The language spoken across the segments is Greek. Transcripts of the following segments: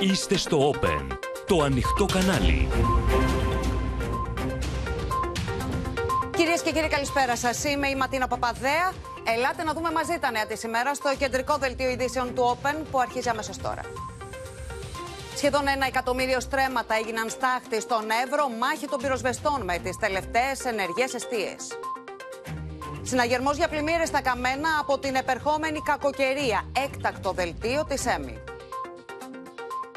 Είστε στο Open, το ανοιχτό κανάλι. Κυρίες και κύριοι, καλησπέρα σας. Είμαι η Ματίνα Παπαδέα. Ελάτε να δούμε μαζί τα νέα της ημέρας στο κεντρικό δελτίο ειδήσεων του Open που αρχίζει αμέσως τώρα. Σχεδόν ένα εκατομμύριο στρέμματα έγιναν στάχτη στον Εύρο, μάχη των πυροσβεστών με τις τελευταίες ενεργές αιστείες. Συναγερμός για πλημμύρες στα καμένα από την επερχόμενη κακοκαιρία. Έκτακτο δελτίο της ΕΜΗ.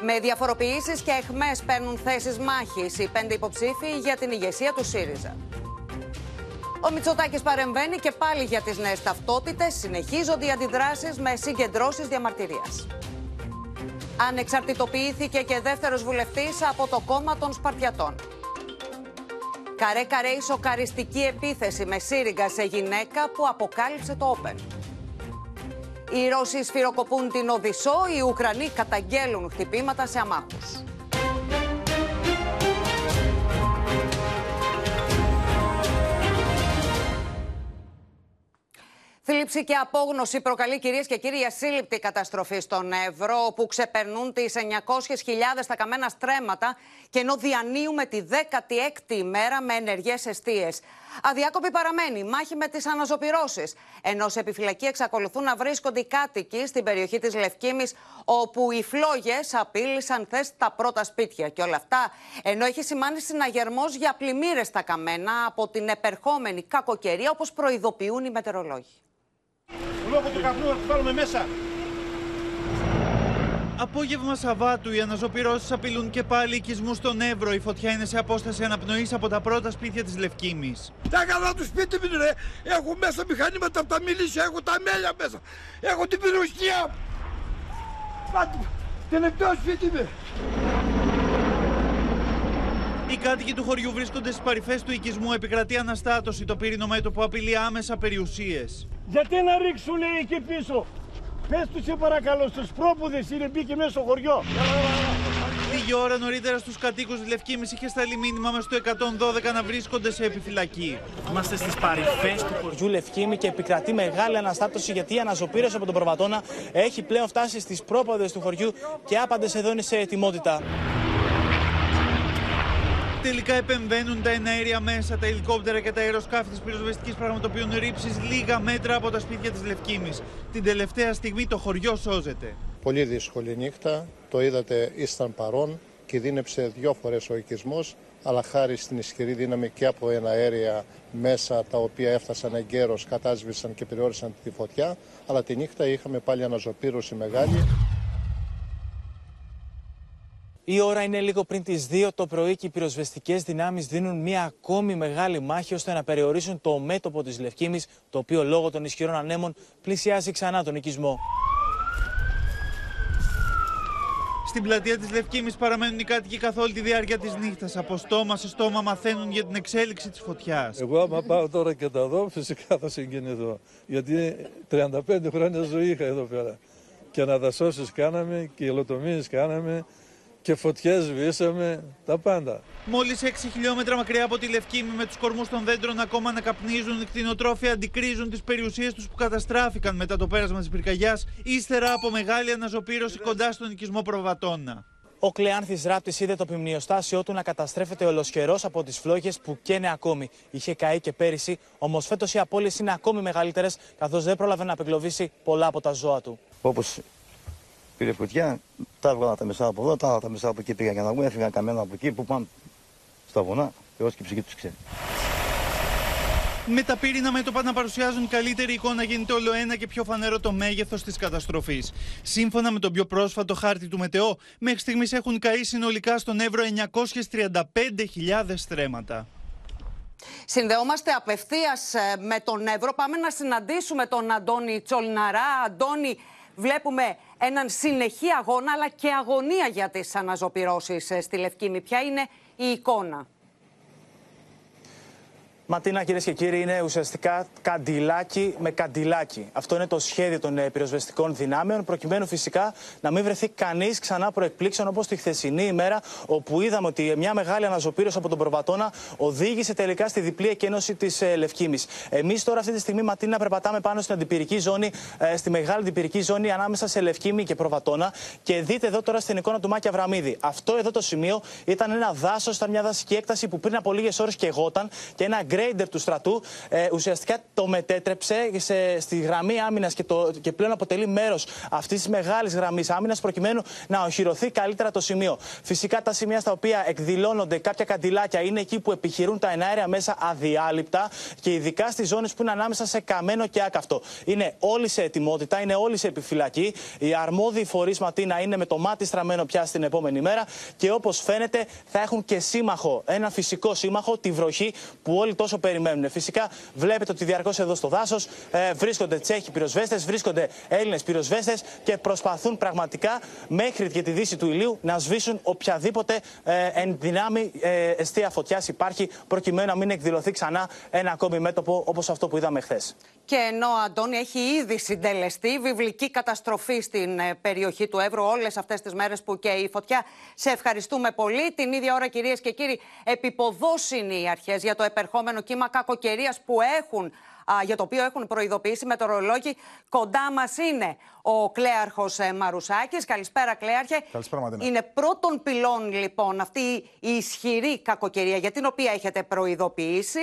Με διαφοροποιήσεις και εχμές παίρνουν θέσεις μάχης οι πέντε υποψήφοι για την ηγεσία του ΣΥΡΙΖΑ. Ο Μητσοτάκης παρεμβαίνει και πάλι για τις νέες ταυτότητες. Συνεχίζονται οι αντιδράσεις με συγκεντρώσεις διαμαρτυρίας. Ανεξαρτητοποιήθηκε και δεύτερος βουλευτής από το κόμμα των Σπαρτιατών. Καρέ καρέ η σοκαριστική επίθεση με σύριγγα σε γυναίκα που αποκάλυψε το Open. Οι Ρώσοι σφυροκοπούν την Οδυσσό, οι Ουκρανοί καταγγέλουν χτυπήματα σε αμάχους. Θλίψη και απόγνωση προκαλεί κυρίες και κύριοι ασύλληπτη καταστροφή στον Εύρο, όπου ξεπερνούν τις 900.000 τα καμένα στρέμματα και ενώ διανύουμε τη 16η ημέρα με ενεργές αιστείες. Αδιάκοπη παραμένει μάχη με τις αναζωπηρώσεις. Ενώ σε επιφυλακή εξακολουθούν να βρίσκονται οι κάτοικοι στην περιοχή της Λευκήμης, όπου οι φλόγες απείλησαν θε τα πρώτα σπίτια. Και όλα αυτά ενώ έχει σημάνει συναγερμός για πλημμύρες στα καμένα από την επερχόμενη κακοκαιρία, όπως προειδοποιούν οι μετεωρολόγοι. Λόγω του καπνού θα βάλουμε μέσα. Απόγευμα Σαββάτου, οι αναζωπηρώσεις απειλούν και πάλι οικισμούς στον Εύρο. Η φωτιά είναι σε απόσταση αναπνοής από τα πρώτα σπίτια της Λευκήμης. Τα καλά του σπίτι μου ρε. Έχω μέσα μηχανήματα από τα μιλήσια, έχω τα μέλια μέσα. Έχω την πυροσχεία. Πάτε, τελευταίο σπίτι μου. Οι κάτοικοι του χωριού βρίσκονται στις παρυφές του οικισμού. Επικρατεί αναστάτωση. Το πύρινο μέτωπο απειλεί άμεσα περιουσίες. Γιατί να ρίξουν εκεί πίσω; Πες τους σε παρακαλώ στους πρόπουδες είναι μπήκε μέσα στο χωριό. Λίγη ώρα νωρίτερα στους κατοίκους της Λευκήμης είχε σταλεί μήνυμα μες στο 112 να βρίσκονται σε επιφυλακή. Είμαστε στις παρυφές του χωριού Λευκήμη και επικρατεί μεγάλη αναστάτωση γιατί η αναζωπήρωση από τον Προβατώνα έχει πλέον φτάσει στις πρόποδες του χωριού και άπαντες εδώ είναι σε ετοιμότητα. Τελικά επεμβαίνουν τα εναέρια μέσα, τα ελικόπτερα και τα αεροσκάφη της πυροσβεστικής πραγματοποιούν ρήψεις λίγα μέτρα από τα σπίτια της Λευκήμης. Την τελευταία στιγμή το χωριό σώζεται. Πολύ δύσκολη νύχτα. Το είδατε, ήσταν παρόν. Κινδύνεψε δύο φορές ο οικισμός, αλλά χάρη στην ισχυρή δύναμη και από ένα αέρια μέσα τα οποία έφτασαν εγκαίρως, κατάσβησαν και περιόρισαν τη φωτιά. Αλλά τη νύχτα είχαμε πάλι αναζωπήρωση μεγάλη. Η ώρα είναι λίγο πριν τις 2 το πρωί και οι πυροσβεστικές δυνάμεις δίνουν μια ακόμη μεγάλη μάχη ώστε να περιορίσουν το μέτωπο της Λευκήμης, το οποίο λόγω των ισχυρών ανέμων πλησιάζει ξανά τον οικισμό. Στην πλατεία της Λευκήμης παραμένουν οι κάτοικοι καθ' όλη τη διάρκεια της νύχτας. Από στόμα σε στόμα μαθαίνουν για την εξέλιξη της φωτιάς. Εγώ, άμα πάω τώρα και τα δω, φυσικά θα συγκινηθώ. Γιατί 35 χρόνια ζωή είχα εδώ πέρα. Και αναδασώσεις κάναμε και υλοτομίε κάναμε και φωτιές σβήσαμε, τα πάντα. Μόλις 6 χιλιόμετρα μακριά από τη Λευκήμη με τους κορμούς των δέντρων ακόμα να καπνίζουν, οι κτηνοτρόφοι αντικρίζουν τις περιουσίες τους που καταστράφηκαν μετά το πέρασμα της πυρκαγιάς, ύστερα από μεγάλη αναζωπήρωση κοντά στον οικισμό Προβατώνα. Ο Κλεάνθης Ράπτης είδε το ποιμνιοστάσιό του να καταστρέφεται ολοσχερός από τις φλόγες που καίνε ακόμη. Είχε καεί και πέρυσι, όμως φέτος οι απώλειες είναι ακόμη μεγαλύτερες, καθώς δεν πρόλαβε να απεγκλωβίσει πολλά από τα ζώα του. Όπως πήρε φωτιά, τα έβγαλα τα μεσά από εδώ, τα άλλα τα μεσά από εκεί πήγα για να βγουν, έφυγαν καμένα από εκεί που πάνε στα βουνά, έως και η ψυχή τους ξέρει. Με τα πύρινα μέτωπα να παρουσιάζουν καλύτερη εικόνα γίνεται όλο ένα και πιο φανερό το μέγεθος της καταστροφής. Σύμφωνα με τον πιο πρόσφατο χάρτη του ΜΕΤΕΟ, μέχρι στιγμής έχουν καεί συνολικά στον Εύρο 935.000 στρέμματα. Συνδεόμαστε απευθείας με τον Εύρο. Πάμε να συναντήσουμε τον Αντώνη Τσολναρά. Αντώνη, βλέπουμε έναν συνεχή αγώνα αλλά και αγωνία για τις αναζωπυρώσεις στη Λευκήμη. Ποια είναι η εικόνα. Ματίνα, κυρίες και κύριοι, είναι ουσιαστικά καντιλάκι με καντιλάκι. Αυτό είναι το σχέδιο των ε, πυροσβεστικών δυνάμεων, προκειμένου φυσικά να μην βρεθεί κανείς ξανά προεκπλήξεων όπως τη χθεσινή ημέρα, όπου είδαμε ότι μια μεγάλη αναζωπήρωση από τον Προβατόνα οδήγησε τελικά στη διπλή εκένωση της ε, Λευκήμης. Εμείς τώρα αυτή τη στιγμή, Ματίνα, περπατάμε πάνω στην αντιπυρική ζώνη, ε, στη μεγάλη αντιπυρική ζώνη ανάμεσα σε Λευκήμη και Προβατόνα. Και δείτε εδώ τώρα στην εικόνα του Μάκια Βραμίδη. Αυτό εδώ το σημείο ήταν ένα δάσος, ήταν μια δασική έκταση που πριν από λίγες ώρες κεγόταν και ένα γκρέιντερ του στρατού ε, ουσιαστικά το μετέτρεψε σε, στη γραμμή άμυνας και, και πλέον αποτελεί μέρος αυτής της μεγάλης γραμμής άμυνας προκειμένου να οχυρωθεί καλύτερα το σημείο. Φυσικά τα σημεία στα οποία εκδηλώνονται κάποια καντιλάκια είναι εκεί που επιχειρούν τα εναέρια μέσα αδιάλειπτα και ειδικά στις ζώνες που είναι ανάμεσα σε καμένο και άκαυτο. Είναι όλοι σε ετοιμότητα, είναι όλοι σε επιφυλακή. Οι αρμόδιοι φορείς Ματίνα είναι με το μάτι στραμμένο πια στην επόμενη μέρα και όπως φαίνεται θα έχουν και σύμμαχο, ένα φυσικό σύμμαχο, τη βροχή που όλοι τόσο περιμένουν. Φυσικά βλέπετε ότι διαρκώς εδώ στο δάσος ε, βρίσκονται Τσέχοι πυροσβέστες, βρίσκονται Έλληνες πυροσβέστες και προσπαθούν πραγματικά μέχρι και τη δύση του ηλίου να σβήσουν οποιαδήποτε ε, εν δυνάμει ε, αιστεία φωτιάς υπάρχει, προκειμένου να μην εκδηλωθεί ξανά ένα ακόμη μέτωπο όπως αυτό που είδαμε χθες. Και ενώ ο Αντώνη έχει ήδη συντελεστεί βιβλική καταστροφή στην ε, περιοχή του Εύρου όλες αυτές τις μέρες που και η φωτιά. Σε ευχαριστούμε πολύ. Την ίδια ώρα, κυρίες και κύριοι, επιποδόσυνοι οι αρχές για το επερχόμενο κύμα κακοκαιρίας που έχουν για το οποίο έχουν προειδοποιήσει μετεωρολόγοι. Κοντά μας είναι ο Κλέαρχος ε, Μαρουσάκης. Καλησπέρα, Κλέαρχε. Καλησπέρα, Ματίνα. Είναι πρώτον πυλών, λοιπόν, αυτή η ισχυρή κακοκαιρία για την οποία έχετε προειδοποιήσει.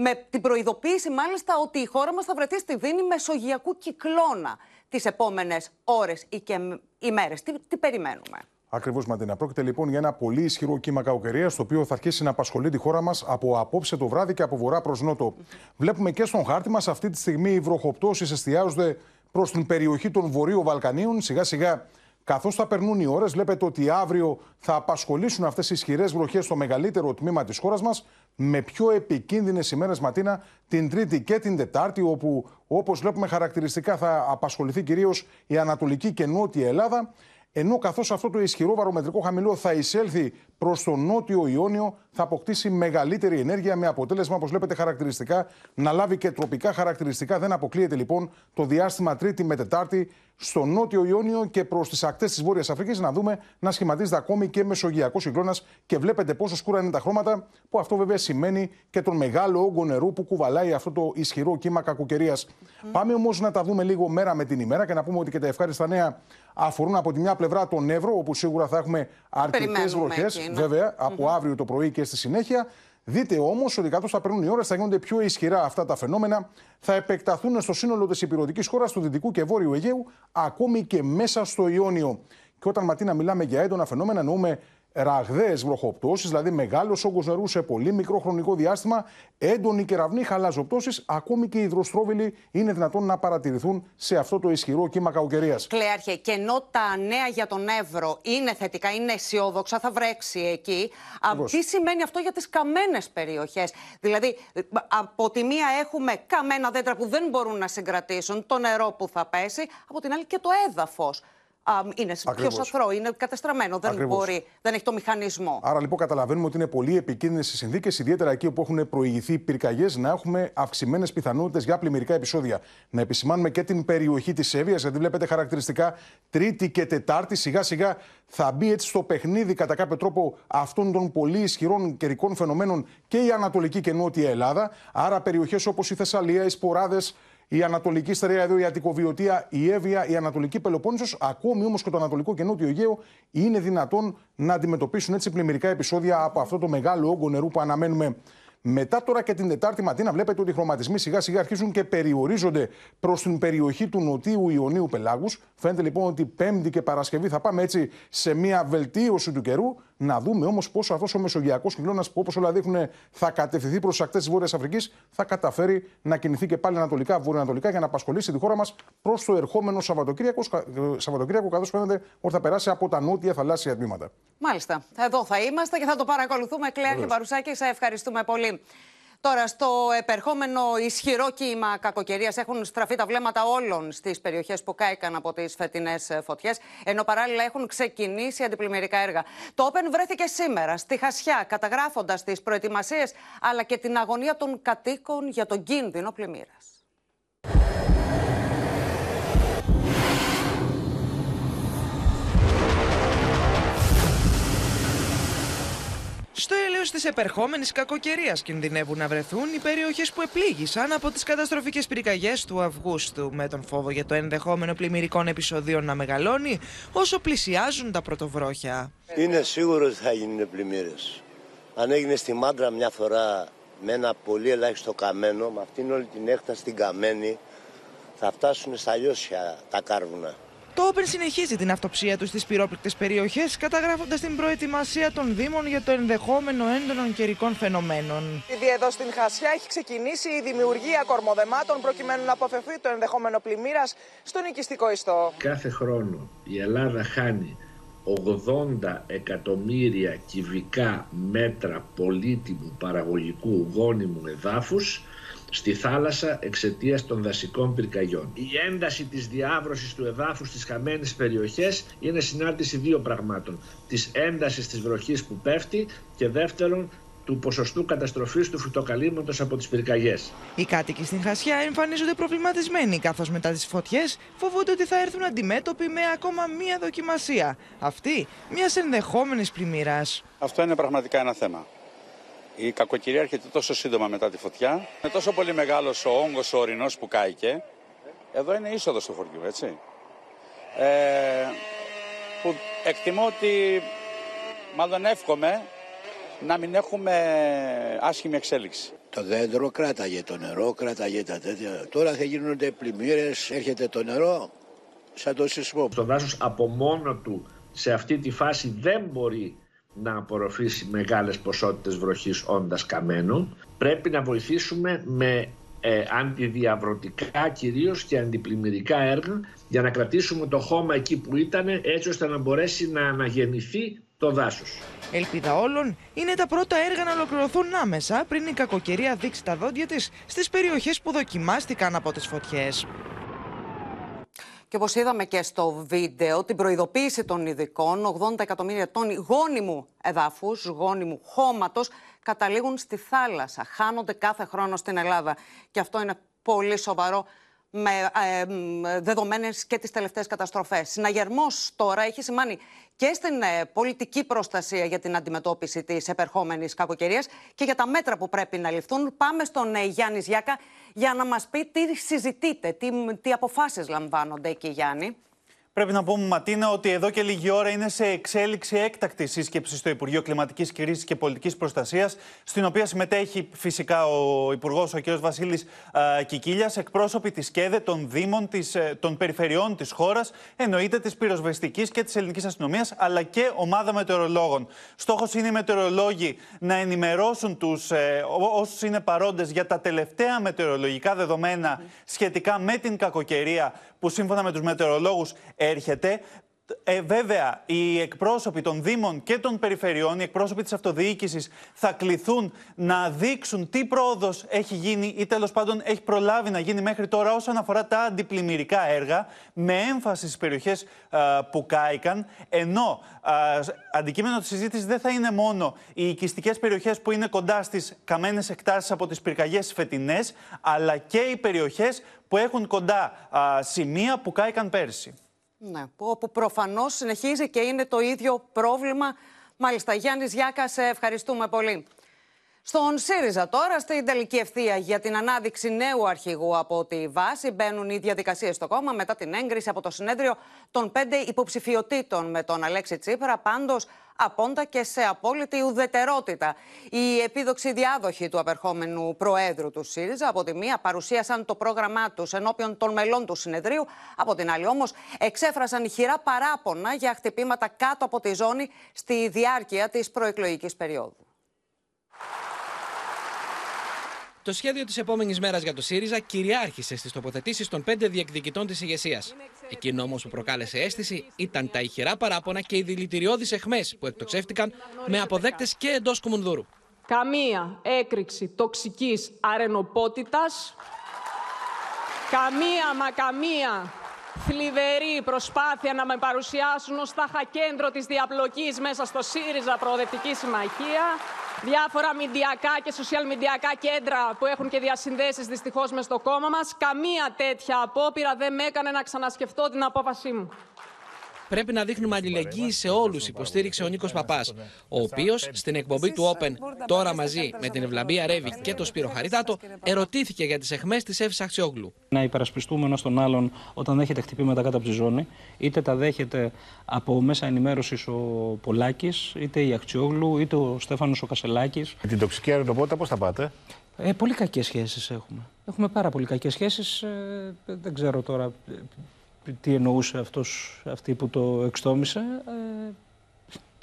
Με την προειδοποίηση, μάλιστα, ότι η χώρα μας θα βρεθεί στη δίνη μεσογειακού κυκλώνα τις επόμενες ώρες ή και ημέρε. Τι, τι περιμένουμε; Ακριβώς, Ματίνα. Πρόκειται λοιπόν για ένα πολύ ισχυρό κύμα κακοκαιρίας, το οποίο θα αρχίσει να απασχολεί τη χώρα μας από απόψε το βράδυ και από βορρά προς νότο. Βλέπουμε και στον χάρτη μας αυτή τη στιγμή οι βροχοπτώσεις εστιάζονται προς την περιοχή των Βορείων Βαλκανίων. Σιγά σιγά, καθώς θα περνούν οι ώρες, βλέπετε ότι αύριο θα απασχολήσουν αυτές οι ισχυρές βροχές στο μεγαλύτερο τμήμα της χώρας μας, με πιο επικίνδυνες ημέρες Ματίνα την Τρίτη και την Τετάρτη, όπου όπως βλέπουμε χαρακτηριστικά θα απασχοληθεί κυρίως η Ανατολική και Νότια Ελλάδα. Ενώ καθώς αυτό το ισχυρό βαρομετρικό χαμηλό θα εισέλθει προς το νότιο Ιόνιο, θα αποκτήσει μεγαλύτερη ενέργεια με αποτέλεσμα, όπως βλέπετε χαρακτηριστικά, να λάβει και τροπικά χαρακτηριστικά. Δεν αποκλείεται λοιπόν το διάστημα Τρίτη με Τετάρτη στο νότιο Ιόνιο και προς τις ακτές της Βόρειας Αφρικής να δούμε να σχηματίζεται ακόμη και μεσογειακός συγκλώνας. Και βλέπετε πόσο σκούρα είναι τα χρώματα, που αυτό βέβαια σημαίνει και τον μεγάλο όγκο νερού που κουβαλάει αυτό το ισχυρό κύμα κακοκαιρίας. Πάμε όμως να τα δούμε λίγο μέρα με την ημέρα και να πούμε ότι και τα ευχάριστα νέα αφορούν από τη μια πλευρά τον Εύρο, όπου σίγουρα θα έχουμε αρκετές βροχές, βέβαια, από αύριο το πρωί και στη συνέχεια. Δείτε όμως ότι καθώ θα περνούν οι ώρες θα γίνονται πιο ισχυρά αυτά τα φαινόμενα, θα επεκταθούν στο σύνολο της υπηρετικής χώρας του Δυτικού και Βόρειου Αιγαίου, ακόμη και μέσα στο Ιόνιο. Και όταν Ματίνα μιλάμε για έντονα φαινόμενα, εννοούμε ραγδαίες βροχοπτώσεις, δηλαδή μεγάλος όγκος νερού σε πολύ μικρό χρονικό διάστημα, έντονη κεραυνή, χαλαζοπτώσει, ακόμη και οι υδροστρόβιλοι είναι δυνατόν να παρατηρηθούν σε αυτό το ισχυρό κύμα κακοκαιρίας. Κλέαρχε, και ενώ τα νέα για τον Εύρο είναι θετικά, είναι αισιόδοξα, θα βρέξει εκεί. Α, τι σημαίνει αυτό για τις καμένες περιοχές; Δηλαδή, από τη μία έχουμε καμένα δέντρα που δεν μπορούν να συγκρατήσουν το νερό που θα πέσει, από την άλλη και το έδαφος είναι Ακριβώς. πιο σαθρό, είναι κατεστραμμένο, δεν μπορεί, δεν έχει το μηχανισμό. Άρα λοιπόν καταλαβαίνουμε ότι είναι πολύ επικίνδυνες οι συνθήκες, ιδιαίτερα εκεί όπου έχουν προηγηθεί πυρκαγιές, να έχουμε αυξημένες πιθανότητες για πλημμυρικά επεισόδια. Να επισημάνουμε και την περιοχή της Εύβοιας, γιατί βλέπετε χαρακτηριστικά Τρίτη και Τετάρτη σιγά σιγά θα μπει έτσι στο παιχνίδι κατά κάποιο τρόπο αυτών των πολύ ισχυρών καιρικών φαινομένων και η Ανατολική και Νότια Ελλάδα. Άρα περιοχές όπως η Θεσσαλία, οι Σποράδες, η Ανατολική Στερεά εδώ, η Αττικοβιωτία, η Εύβοια, η Ανατολική Πελοπόννησος, ακόμη όμως και το Ανατολικό και Νότιο Αιγαίο, είναι δυνατόν να αντιμετωπίσουν έτσι πλημμυρικά επεισόδια από αυτό το μεγάλο όγκο νερού που αναμένουμε μετά τώρα και την Τετάρτη Ματίνα βλέπετε ότι οι χρωματισμοί σιγά σιγά αρχίζουν και περιορίζονται προς την περιοχή του νοτίου Ιωνίου Πελάγους. Φαίνεται λοιπόν ότι Πέμπτη και Παρασκευή θα πάμε έτσι σε μια βελτίωση του καιρού. Να δούμε όμως πόσο αυτός ο μεσογειακός κυκλώνα που όπως όλα δείχνουν θα κατευθυνθεί προς τις ακτές της Βόρειας Αφρικής θα καταφέρει να κινηθεί και πάλι ανατολικά, βορειοανατολικά για να απασχολήσει τη χώρα μας προς το ερχόμενο Σαββατοκύριακο, Σαββατοκύριακο καθώς φαίνεται ότι θα περάσει από τα νότια θαλάσσια τμήματα. Μάλιστα. Εδώ θα είμαστε και θα το παρακολουθούμε. Κλέα και Παρουσάκη, σε ευχαριστούμε πολύ. Τώρα, στο επερχόμενο ισχυρό κύμα κακοκαιρίας έχουν στραφεί τα βλέμματα όλων στις περιοχές που κάηκαν από τις φετινές φωτιές, ενώ παράλληλα έχουν ξεκινήσει αντιπλημμυρικά έργα. Το Open βρέθηκε σήμερα στη Χασιά, καταγράφοντας τις προετοιμασίες αλλά και την αγωνία των κατοίκων για τον κίνδυνο πλημμύρας. Στο έλεος της επερχόμενης κακοκαιρίας κινδυνεύουν να βρεθούν οι περιοχές που επλήγησαν από τις καταστροφικές πυρκαγιές του Αυγούστου, με τον φόβο για το ενδεχόμενο πλημμυρικών επεισοδίων να μεγαλώνει όσο πλησιάζουν τα πρωτοβρόχια. Είναι σίγουρο ότι θα γίνουν πλημμύρες. Αν έγινε στη Μάντρα μια φορά με ένα πολύ ελάχιστο καμένο, με αυτήν όλη την έκταση στην καμένη, θα φτάσουν στα λιώσια τα κάρβουνα. Το Open συνεχίζει την αυτοψία τους στις πυρόπληκτες περιοχές, καταγράφοντας την προετοιμασία των Δήμων για το ενδεχόμενο έντονων καιρικών φαινομένων. Ήδη εδώ στην Χασιά έχει ξεκινήσει η δημιουργία κορμοδεμάτων προκειμένου να αποφευθεί το ενδεχόμενο πλημμύρας στον οικιστικό ιστό. Κάθε χρόνο η Ελλάδα χάνει 80 εκατομμύρια κυβικά μέτρα πολύτιμου παραγωγικού γόνιμου εδάφους στη θάλασσα εξαιτίας των δασικών πυρκαγιών. Η ένταση της διάβρωσης του εδάφους στις χαμένες περιοχές είναι συνάρτηση δύο πραγμάτων. Της έντασης της βροχής που πέφτει και δεύτερον του ποσοστού καταστροφής του φυτοκαλύμματος από τις πυρκαγιές. Οι κάτοικοι στην Χασιά εμφανίζονται προβληματισμένοι καθώς μετά τις φωτιές φοβούνται ότι θα έρθουν αντιμέτωποι με ακόμα μία δοκιμασία. Αυτή μιας ενδεχόμενης πλημμύρας. Αυτό είναι πραγματικά ένα θέμα. Η κακοκαιρία έρχεται τόσο σύντομα μετά τη φωτιά. Είναι τόσο πολύ μεγάλος ο όγκος ο ορεινός που κάηκε. Εδώ είναι είσοδος του χωριού, έτσι. Ε, που εκτιμώ ότι, μάλλον εύχομαι, να μην έχουμε άσχημη εξέλιξη. Το δέντρο κράταγε το νερό, κράταγε τα τέτοια. Τώρα θα γίνονται πλημμύρες, έρχεται το νερό σαν το σεισμό. Το δάσος από μόνο του σε αυτή τη φάση δεν μπορεί να απορροφήσει μεγάλες ποσότητες βροχής όντας καμένο. Πρέπει να βοηθήσουμε με ε, αντιδιαβρωτικά κυρίως και αντιπλημμυρικά έργα για να κρατήσουμε το χώμα εκεί που ήταν έτσι ώστε να μπορέσει να αναγεννηθεί το δάσος. Ελπίδα όλων είναι τα πρώτα έργα να ολοκληρωθούν άμεσα πριν η κακοκαιρία δείξει τα δόντια της στις περιοχές που δοκιμάστηκαν από τις φωτιές. Και όπως είδαμε και στο βίντεο, την προειδοποίηση των ειδικών, 80 εκατομμύρια τόνοι γόνιμου εδάφους, γόνιμου χώματος, καταλήγουν στη θάλασσα. Χάνονται κάθε χρόνο στην Ελλάδα. Και αυτό είναι πολύ σοβαρό με ε, δεδομένες και τις τελευταίες καταστροφές. Συναγερμός τώρα έχει σημάνει και στην ε, πολιτική προστασία για την αντιμετώπιση της επερχόμενης κακοκαιρίας και για τα μέτρα που πρέπει να ληφθούν. Πάμε στον ε, Γιάννης Ζιάκα για να μας πει τι συζητείτε, τι, τι αποφάσεις λαμβάνονται εκεί Γιάννη. Πρέπει να πούμε, Ματίνα, ότι εδώ και λίγη ώρα είναι σε εξέλιξη έκτακτη σύσκεψη στο Υπουργείο Κλιματικής Κρίση και Πολιτικής Προστασίας, στην οποία συμμετέχει φυσικά ο Υπουργός, ο κ. Βασίλης Κικίλιας, εκπρόσωποι της ΚΕΔΕ, των Δήμων, της, ε, των περιφερειών της χώρας, εννοείται της πυροσβεστικής και της ελληνικής αστυνομίας, αλλά και ομάδα μετεωρολόγων. Στόχος είναι οι μετεωρολόγοι να ενημερώσουν τους ε, όσους είναι παρόντες για τα τελευταία μετεωρολογικά δεδομένα σχετικά με την κακοκαιρία που σύμφωνα με τους μετεωρολόγους έρχεται. Ε, βέβαια, οι εκπρόσωποι των Δήμων και των Περιφερειών, οι εκπρόσωποι της αυτοδιοίκησης θα κληθούν να δείξουν τι πρόοδος έχει γίνει ή τέλος πάντων έχει προλάβει να γίνει μέχρι τώρα όσον αφορά τα αντιπλημμυρικά έργα με έμφαση στις περιοχές που κάηκαν, ενώ α, αντικείμενο της συζήτησης δεν θα είναι μόνο οι οικιστικές περιοχές που είναι κοντά στις καμένες εκτάσεις από τις πυρκαγιές φετινές, αλλά και οι περιοχές που έχουν κοντά α, σημεία που κάηκαν πέρσι. Ναι, όπου προφανώς συνεχίζει και είναι το ίδιο πρόβλημα. Μάλιστα, Γιάννης Γιάκα, σε ευχαριστούμε πολύ. Στον ΣΥΡΙΖΑ τώρα, στην τελική ευθεία για την ανάδειξη νέου αρχηγού από τη βάση, μπαίνουν οι διαδικασίες στο κόμμα μετά την έγκριση από το συνέδριο των πέντε υποψηφιωτήτων με τον Αλέξη Τσίπρα. Πάντως, απόντα και σε απόλυτη ουδετερότητα. Οι επίδοξοι διάδοχοι του απερχόμενου Προέδρου του ΣΥΡΙΖΑ, από τη μία, παρουσίασαν το πρόγραμμά τους ενώπιον των μελών του συνεδρίου. Από την άλλη, όμως, εξέφρασαν ηχηρά παράπονα για χτυπήματα κάτω από τη ζώνη στη διάρκεια της προεκλογικής περίοδου. Το σχέδιο της επόμενης μέρας για το ΣΥΡΙΖΑ κυριάρχησε στις τοποθετήσεις των πέντε διεκδικητών της ηγεσίας. Εκείνο όμως που προκάλεσε αίσθηση ήταν τα ηχηρά παράπονα και οι δηλητηριώδεις εχμές που εκτοξεύτηκαν με αποδέκτες και εντός Κουμουνδούρου. καμία έκρηξη τοξικής αρενοπότητας, καμία μα καμία θλιβερή προσπάθεια να με παρουσιάσουν ως τάχα κέντρο της διαπλοκής μέσα στο ΣΥΡΙΖΑ Προοδευτική Συμμαχία, διάφορα μηντιακά και social μηντιακά κέντρα που έχουν και διασυνδέσεις δυστυχώς μες στο κόμμα μας. Καμία τέτοια απόπειρα δεν με έκανε να ξανασκεφτώ την απόφασή μου. Πρέπει να δείχνουμε αλληλεγγύη σε όλους, υποστήριξε ο Νίκος Παπάς, ο οποίος στην εκπομπή του Open, τώρα μαζί με την Ευλαμπία Ρεύη και τον Σπύρο Χαριτάτο, ερωτήθηκε για τις εχμέ της Εύη Αξιόγλου. Να υπερασπιστούμε ένα τον άλλον όταν δέχεται χτυπήματα κάτω από τη ζώνη, είτε τα δέχεται από μέσα ενημέρωσης ο Πολάκης, είτε η Αξιόγλου, είτε ο Στέφανος ο Κασελάκης. Με την τοξική αεροπότα πώς θα πάτε; Ε, πολύ κακές σχέσεις έχουμε. Έχουμε πάρα πολύ κακές σχέσεις. Ε, δεν ξέρω τώρα τι εννοούσε αυτός, αυτή που το εξτόμησε. Ε,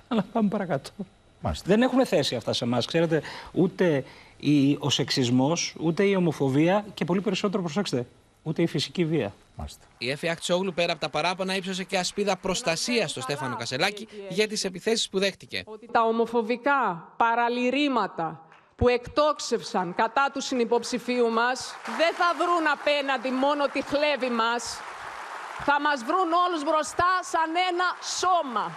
αλλά πάμε παρακάτω. Δεν έχουν θέση αυτά σε εμάς. Ξέρετε, ούτε η, ο σεξισμός, ούτε η ομοφοβία και πολύ περισσότερο, προσέξτε, ούτε η φυσική βία. Μάλιστα. Η Εφη Αξιόγλου πέρα από τα παράπονα ύψωσε και ασπίδα προστασίας στο Στέφανο Κασελάκη για τις επιθέσεις που δέχτηκε. Ότι τα ομοφοβικά παραλυρήματα που εκτόξευσαν κατά του συνυποψηφίου μας δεν θα βρουν απέναντι μόνο τη χλέβη μας, θα μας βρουν όλους μπροστά σαν ένα σώμα.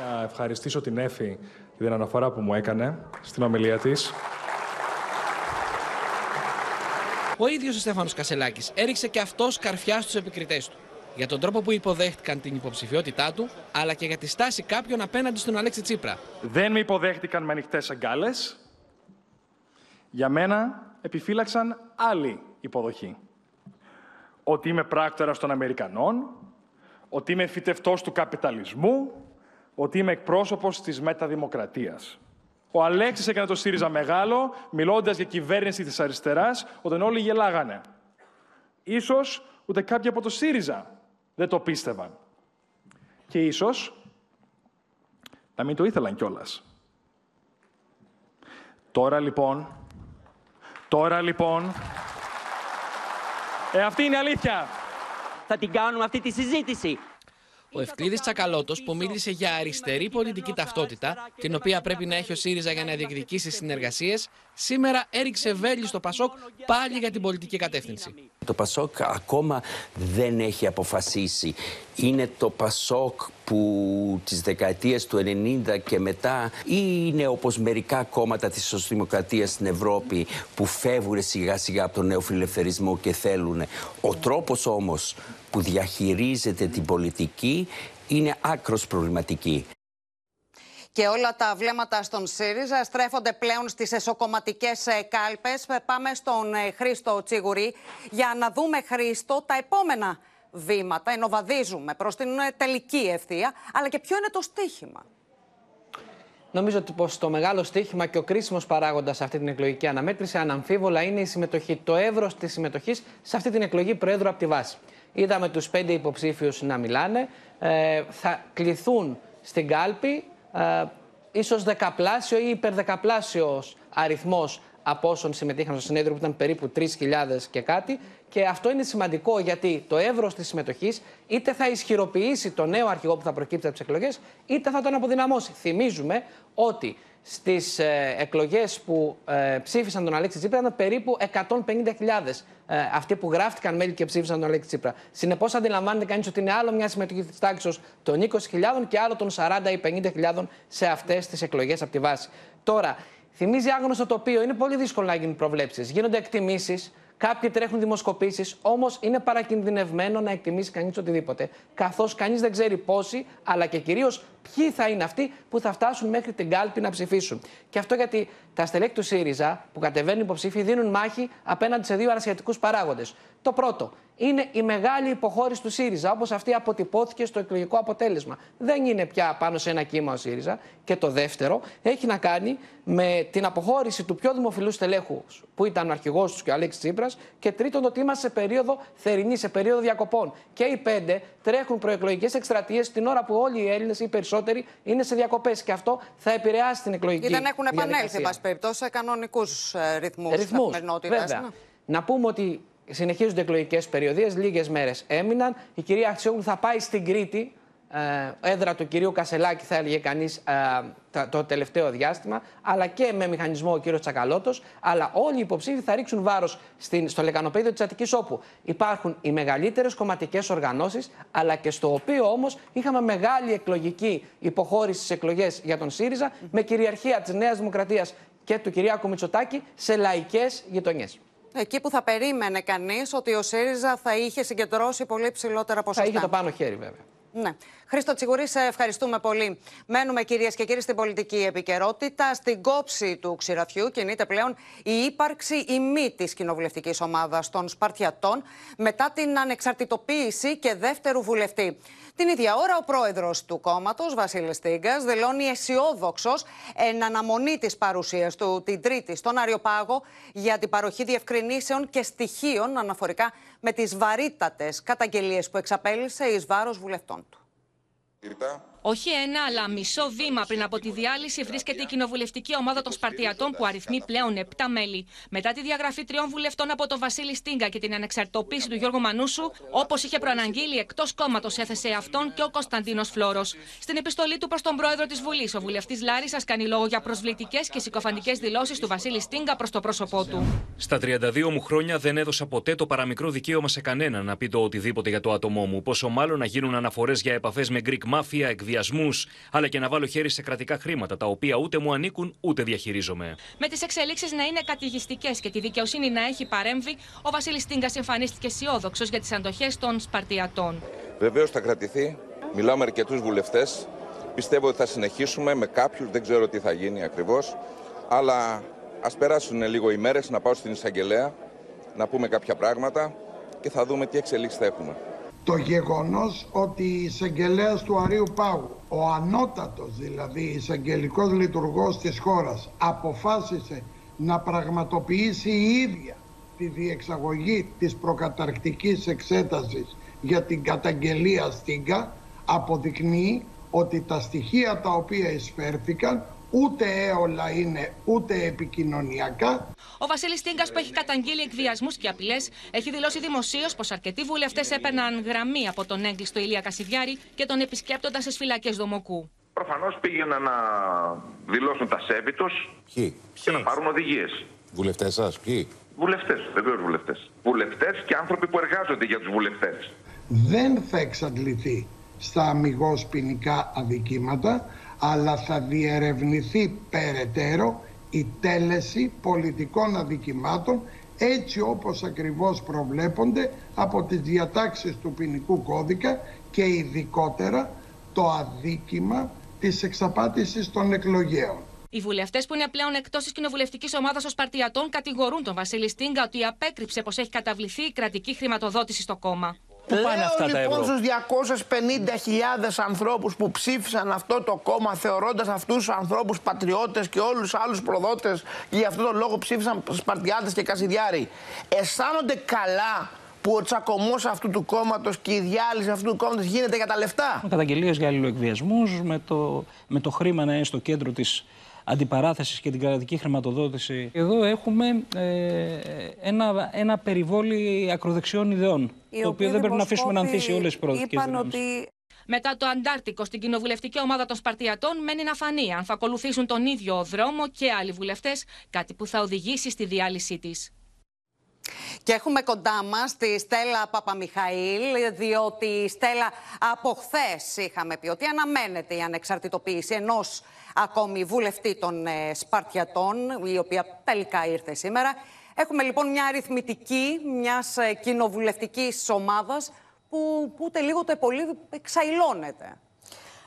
Να ευχαριστήσω την Έφη για την αναφορά που μου έκανε στην ομιλία της. Ο ίδιος ο Στέφανος Κασελάκης έριξε και αυτός καρφιά στους επικριτές του. Για τον τρόπο που υποδέχτηκαν την υποψηφιότητά του, αλλά και για τη στάση κάποιων απέναντι στον Αλέξη Τσίπρα. Δεν με υποδέχτηκαν με ανοιχτές αγκάλες. Για μένα επιφύλαξαν άλλη υποδοχή ότι είμαι πράκτορας των Αμερικανών, ότι είμαι φυτευτός του καπιταλισμού, ότι είμαι εκπρόσωπος της μεταδημοκρατίας. Ο Αλέξης έκανε το ΣΥΡΙΖΑ μεγάλο, μιλώντας για κυβέρνηση της αριστεράς, όταν όλοι γελάγανε. Ίσως ούτε κάποιοι από το ΣΥΡΙΖΑ δεν το πίστευαν. Και ίσως να μην το ήθελαν κιόλας. Τώρα λοιπόν, τώρα λοιπόν, ε, αυτή είναι η αλήθεια. Θα την κάνουμε αυτή τη συζήτηση. Ο Ευκλήδης Τσακαλώτος που μίλησε για αριστερή πολιτική ταυτότητα, την οποία πρέπει να έχει ο ΣΥΡΙΖΑ για να διεκδικήσει συνεργασίες, σήμερα έριξε βέλη στο Πασόκ πάλι για την πολιτική κατεύθυνση. Το Πασόκ ακόμα δεν έχει αποφασίσει. Είναι το Πασόκ που τις δεκαετίες του 90 και μετά ή είναι όπως μερικά κόμματα της σοσιαλδημοκρατίας στην Ευρώπη που φεύγουν σιγά σιγά από τον νεοφιλελευθερισμό και θέλουν. Ο τρόπος όμως που διαχειρίζεται την πολιτική είναι άκρος προβληματική. Και όλα τα βλέμματα στον ΣΥΡΙΖΑ στρέφονται πλέον στις εσωκομματικές ε, κάλπες. Πάμε στον ε, Χρήστο Τσίγουρη για να δούμε, Χρήστο, τα επόμενα βήματα. Ενώ βαδίζουμε προς την ε, τελική ευθεία, αλλά και ποιο είναι το στίχημα. Νομίζω ότι πως το μεγάλο στίχημα και ο κρίσιμος παράγοντας σε αυτή την εκλογική αναμέτρηση αναμφίβολα είναι η συμμετοχή, το εύρος της συμμετοχής σε αυτή την εκλογή Προέδρου από τη βάση. Είδαμε τους πέντε υποψήφιους να μιλάνε. Ε, θα κληθούν στην κάλπη ε, ίσως δεκαπλάσιο ή υπερδεκαπλάσιος αριθμός από όσων συμμετείχαν στο συνέδριο που ήταν περίπου 3.000 και κάτι. Και αυτό είναι σημαντικό γιατί το εύρος της συμμετοχής είτε θα ισχυροποιήσει το νέο αρχηγό που θα προκύψει από τις εκλογές, είτε θα τον αποδυναμώσει. Θυμίζουμε ότι στις ε, εκλογές που ε, ψήφισαν τον Αλέξη Τσίπρα ήταν περίπου 150.000 ε, αυτοί που γράφτηκαν μέλη και ψήφισαν τον Αλέξη Τσίπρα. Συνεπώς, αντιλαμβάνεται κανείς ότι είναι άλλο μια συμμετοχή της τάξης των 20.000 και άλλο των 40 ή 50.000 σε αυτές τις εκλογές από τη βάση. Τώρα, θυμίζει άγνωστο τοπίο, είναι πολύ δύσκολο να γίνουν προβλέψεις. Γίνονται εκτιμήσεις. Κάποιοι τρέχουν δημοσκοπήσεις, όμως είναι παρακινδυνευμένο να εκτιμήσει κανείς οτιδήποτε. Καθώς κανείς δεν ξέρει πόσοι, αλλά και κυρίως ποιοι θα είναι αυτοί που θα φτάσουν μέχρι την κάλπη να ψηφίσουν. Και αυτό γιατί τα στελέχη του ΣΥΡΙΖΑ που κατεβαίνουν υποψήφοι δίνουν μάχη απέναντι σε δύο αρασιατικού παράγοντες. Το πρώτο είναι η μεγάλη υποχώρηση του ΣΥΡΙΖΑ, όπως αυτή αποτυπώθηκε στο εκλογικό αποτέλεσμα. Δεν είναι πια πάνω σε ένα κύμα ο ΣΥΡΙΖΑ. Και το δεύτερο έχει να κάνει με την αποχώρηση του πιο δημοφιλού στελέχου, που ήταν ο αρχηγός τους και ο Αλέξης Τσίπρας. Και τρίτον, το ότι είμαστε σε περίοδο θερινής, σε περίοδο διακοπών. Και οι πέντε τρέχουν προεκλογικές εκστρατείες την ώρα που όλοι οι Έλληνες, οι περισσότεροι, είναι σε διακοπές. Και αυτό θα επηρεάσει την εκλογική. Ή δεν έχουν επανέλθει, εν περιπτώσει, σε κανονικούς ρυθμούς Βέβαια. Να πούμε ότι συνεχίζονται εκλογικές περιοδίες, λίγες μέρες έμειναν. Η κυρία Αξιόγλου θα πάει στην Κρήτη ε, έδρα του κυρίου Κασελάκη, θα έλεγε κανείς, ε, το τελευταίο διάστημα, αλλά και με μηχανισμό ο κύριος Τσακαλώτος. Αλλά όλοι οι υποψήφοι θα ρίξουν βάρος στο λεκανοπέδιο της Αττικής, όπου υπάρχουν οι μεγαλύτερες κομματικές οργανώσεις, αλλά και στο οποίο όμως είχαμε μεγάλη εκλογική υποχώρηση στις εκλογές για τον ΣΥΡΙΖΑ, με κυριαρχία της Νέας Δημοκρατίας και του Κυριάκου Μητσοτάκη σε λαϊκές γειτονιές. Εκεί που θα περίμενε κανείς ότι ο ΣΥΡΙΖΑ θα είχε συγκεντρώσει πολύ ψηλότερα ποσοστά. Θα είχε το πάνω χέρι, βέβαια. Ναι. Χρήστο Τσιγουρή, σε ευχαριστούμε πολύ. Μένουμε κυρίες και κύριοι στην πολιτική επικαιρότητα. Στην κόψη του ξηραφιού κινείται πλέον η ύπαρξη ή μη της κοινοβουλευτικής ομάδας των Σπαρτιατών μετά την ανεξαρτητοποίηση και δεύτερου βουλευτή. Την ίδια ώρα, ο πρόεδρος του κόμματος, Βασίλης Τίγκα, δηλώνει αισιόδοξος εν αναμονή της παρουσίας του την Τρίτη στον Αριοπάγο για την παροχή διευκρινήσεων και στοιχείων αναφορικά με τις βαρύτατες καταγγελίες που εξαπέλυσε εις βάρος βουλευτών του. Когда Όχι ένα, αλλά μισό βήμα πριν από τη διάλυση βρίσκεται η κοινοβουλευτική ομάδα των Σπαρτιατών που αριθμεί πλέον 7 μέλη. Μετά τη διαγραφή τριών βουλευτών από τον Βασίλη Στίγκα και την ανεξαρτητοποίηση του Γιώργου Μανούσου, όπως είχε προαναγγείλει, εκτός κόμματος έθεσε αυτόν και ο Κωνσταντίνος Φλόρο. Στην επιστολή του προς τον πρόεδρο της Βουλής, ο βουλευτής Λάρισα κάνει λόγο για προσβλητικές και συκοφαντικές δηλώσεις του Βασίλη Στίγκα προς το πρόσωπό του. Στα 32 μου χρόνια δεν έδωσα ποτέ το παραμικρό δικαίωμα σε κανέναν να πει το οτιδήποτε για το άτομό μου, πόσο μάλλον να γίνουν αναφορές για επαφές με Greek Mafia, εκβιασμού, αλλά και να βάλω χέρι σε κρατικά χρήματα, τα οποία ούτε μου ανήκουν ούτε διαχειρίζομαι. Με τις εξελίξεις να είναι κατηγιστικέ και τη δικαιοσύνη να έχει παρέμβει, ο Βασίλης Τίγκα εμφανίστηκε αισιόδοξος για τις αντοχές των Σπαρτιατών. Βεβαίως θα κρατηθεί. Μιλάω με αρκετούς βουλευτές. Πιστεύω ότι θα συνεχίσουμε με κάποιους, δεν ξέρω τι θα γίνει ακριβώς. Αλλά ας περάσουν λίγο οι μέρες να πάω στην εισαγγελέα, να πούμε κάποια πράγματα και θα δούμε τι εξελίξεις θα έχουμε το γεγονός ότι η εισαγγελέας του Αρίου Πάγου, ο ανώτατος δηλαδή εισαγγελικός λειτουργός της χώρας, αποφάσισε να πραγματοποιήσει η ίδια τη διεξαγωγή της προκαταρκτικής εξέτασης για την καταγγελία Στίγκα, αποδεικνύει ότι τα στοιχεία τα οποία εισφέρθηκαν ούτε έολα είναι, ούτε επικοινωνιακά. Ο Βασίλης Τίγκα, που έχει καταγγείλει εκβιασμούς και απειλές, έχει δηλώσει δημοσίως πως αρκετοί βουλευτές έπαιρναν γραμμή από τον έγκλειστο Ηλία Κασιδιάρη και τον επισκέπτονταν στις φυλακές Δομοκού. Προφανώς πήγαιναν να δηλώσουν τα σέβη τους και να πάρουν οδηγίες. Βουλευτές σας, ποιοι; Βουλευτές, βεβαίως βουλευτές. Βουλευτές και άνθρωποι που εργάζονται για τους βουλευτές. Δεν θα εξαντληθεί στα αμυγός ποινικά αδικήματα αλλά θα διερευνηθεί περαιτέρω η τέλεση πολιτικών αδικημάτων έτσι όπως ακριβώς προβλέπονται από τις διατάξεις του ποινικού κώδικα και ειδικότερα το αδίκημα της εξαπάτησης των εκλογέων. Οι βουλευτές που είναι πλέον εκτός της κοινοβουλευτικής ομάδας ως Παρτιατών κατηγορούν τον Βασίλη Στίγκα ότι απέκρυψε πως έχει καταβληθεί η κρατική χρηματοδότηση στο κόμμα. Πού πάνε Λέω αυτά λοιπόν τα ευρώ; στους 250.000 ανθρώπους που ψήφισαν αυτό το κόμμα θεωρώντας αυτούς τους ανθρώπους πατριώτες και όλους τους άλλους προδότες και γι' αυτό τον λόγο ψήφισαν Σπαρτιάτες και Κασιδιάρη. Αισθάνονται καλά που ο τσακωμός αυτού του κόμματος και η διάλυση αυτού του κόμματος γίνεται για τα λεφτά; Με καταγγελίες για αλληλοεκβιασμούς, με το, με το χρήμα να είναι στο κέντρο της αντιπαράθεσης και την κρατική χρηματοδότηση. Εδώ έχουμε ε, ένα, ένα περιβόλι ακροδεξιών ιδεών, το οποίο δεν πρέπει να αφήσουμε να ανθίσει όλες τις προοδευτικές ότι... Μετά το Αντάρτικο στην κοινοβουλευτική ομάδα των Σπαρτιατών μένει να φανεί αν θα ακολουθήσουν τον ίδιο δρόμο και άλλοι βουλευτές, κάτι που θα οδηγήσει στη διάλυσή της. Και έχουμε κοντά μας τη Στέλλα Παπαμιχαήλ, διότι η Στέλλα από χθες είχαμε πει ότι αναμένεται η ανεξαρτητοποίηση ενός ακόμη βουλευτή των ε, Σπαρτιατών, η οποία τελικά ήρθε σήμερα. Έχουμε λοιπόν μια αριθμητική μιας ε, κοινοβουλευτικής ομάδας που ούτε λίγο ούτε πολύ εξαϊλώνεται.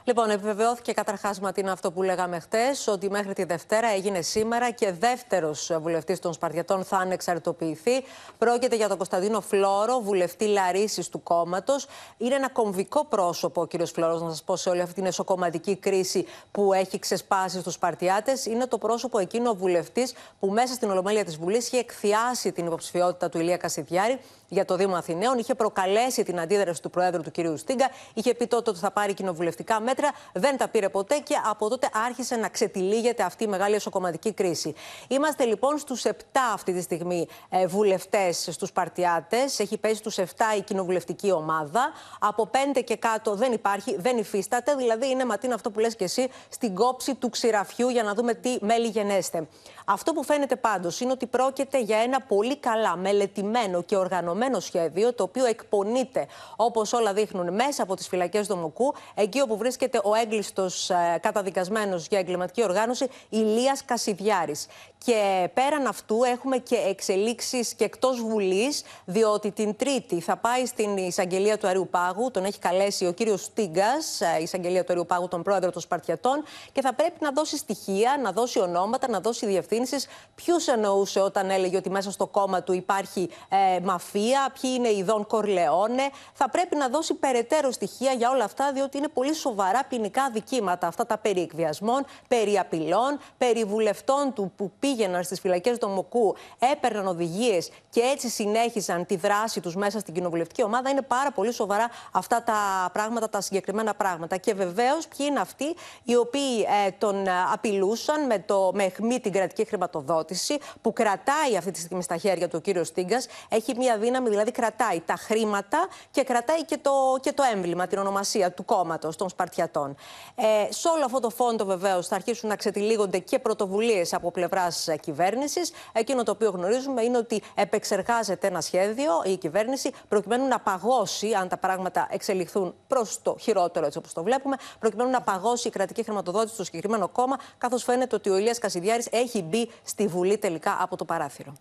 Λοιπόν, επιβεβαιώθηκε καταρχάς, Ματίνα, αυτό που λέγαμε χτες, ότι μέχρι τη Δευτέρα έγινε σήμερα και δεύτερος βουλευτής των Σπαρτιατών θα ανεξαρτητοποιηθεί. Πρόκειται για τον Κωνσταντίνο Φλόρο, βουλευτή Λαρίσης του κόμματος. Είναι ένα κομβικό πρόσωπο ο κύριος Φλόρος, να σας πω, σε όλη αυτή την εσωκομματική κρίση που έχει ξεσπάσει στους Σπαρτιάτες. Είναι το πρόσωπο εκείνο ο βουλευτής που μέσα στην Ολομέλεια της Βουλής είχε εκθιάσει την υποψηφιότητα του Ηλία Κασιδιάρη για το Δήμο Αθηναίων. Είχε προκαλέσει την αντίδραση του Προέδρου του κ. Στίγκα. Είχε πει τότε ότι θα πάρει κοινοβουλευτικά μέτρα. Δεν τα πήρε ποτέ και από τότε άρχισε να ξετυλίγεται αυτή η μεγάλη εσωκομματική κρίση. Είμαστε λοιπόν στους 7 αυτή τη στιγμή ε, βουλευτές στους Παρτιάτες. Έχει πέσει στους 7 η κοινοβουλευτική ομάδα. Από 5 και κάτω δεν υπάρχει, δεν υφίσταται. Δηλαδή είναι ματίνα αυτό που λες και εσύ στην κόψη του ξηραφιού για να δούμε τι μέλη γενέστε. Αυτό που φαίνεται πάντως είναι ότι πρόκειται για ένα πολύ καλά μελετημένο και οργανωμένο σχέδιο, το οποίο εκπονείται, όπως όλα δείχνουν, μέσα από τις φυλακές Δομοκού, εκεί όπου βρίσκεται ο έγκλειστος ε, καταδικασμένος για εγκληματική οργάνωση, Ηλίας Κασιδιάρης. Και πέραν αυτού έχουμε και εξελίξεις και εκτός Βουλής, διότι την Τρίτη θα πάει στην εισαγγελία του Αριού Πάγου, τον έχει καλέσει ο κύριος Στίγκας, ε, εισαγγελία του Αριού Πάγου, τον πρόεδρο των Σπαρτιατών, και θα πρέπει να δώσει στοιχεία, να δώσει ονόματα, να δώσει διευθύνσεις διευθύνσει. Ποιους εννοούσε όταν έλεγε ότι μέσα στο κόμμα του υπάρχει ε, μαφία, ποιοι είναι οι Δον Κορλεόνε. Θα πρέπει να δώσει περαιτέρω στοιχεία για όλα αυτά, διότι είναι πολύ σοβαρά ποινικά δικήματα αυτά τα περί εκβιασμών, περί απειλών, περί βουλευτών του που πήγαιναν στις φυλακές του Μοκού, έπαιρναν οδηγίες και έτσι συνέχισαν τη δράση τους μέσα στην κοινοβουλευτική ομάδα. Είναι πάρα πολύ σοβαρά αυτά τα πράγματα, τα συγκεκριμένα πράγματα. Και βεβαίως ποιοι είναι αυτοί οι οποίοι ε, τον απειλούσαν με, το, με αιχμή την κρατική χρηματοδότηση που κρατάει αυτή τη στιγμή στα χέρια του ο κύριος Στίγκας. Έχει μια δύναμη, δηλαδή κρατάει τα χρήματα και κρατάει και το, και το έμβλημα, την ονομασία του κόμματος των Σπαρτιατών. Ε, σε όλο αυτό το φόντο βεβαίως θα αρχίσουν να ξετυλίγονται και πρωτοβουλίες από πλευράς κυβέρνησης. Εκείνο το οποίο γνωρίζουμε είναι ότι επεξεργάζεται ένα σχέδιο η κυβέρνηση προκειμένου να παγώσει, αν τα πράγματα εξελιχθούν προς το χειρότερο έτσι όπως το βλέπουμε, προκειμένου να παγώσει η κρατική χρηματοδότηση στο συγκεκριμένο κόμμα, καθώς φαίνεται ότι ο Ηλίας Κασιδιάρης έχει μπει στη Βουλή τελικά από το παράθυρο.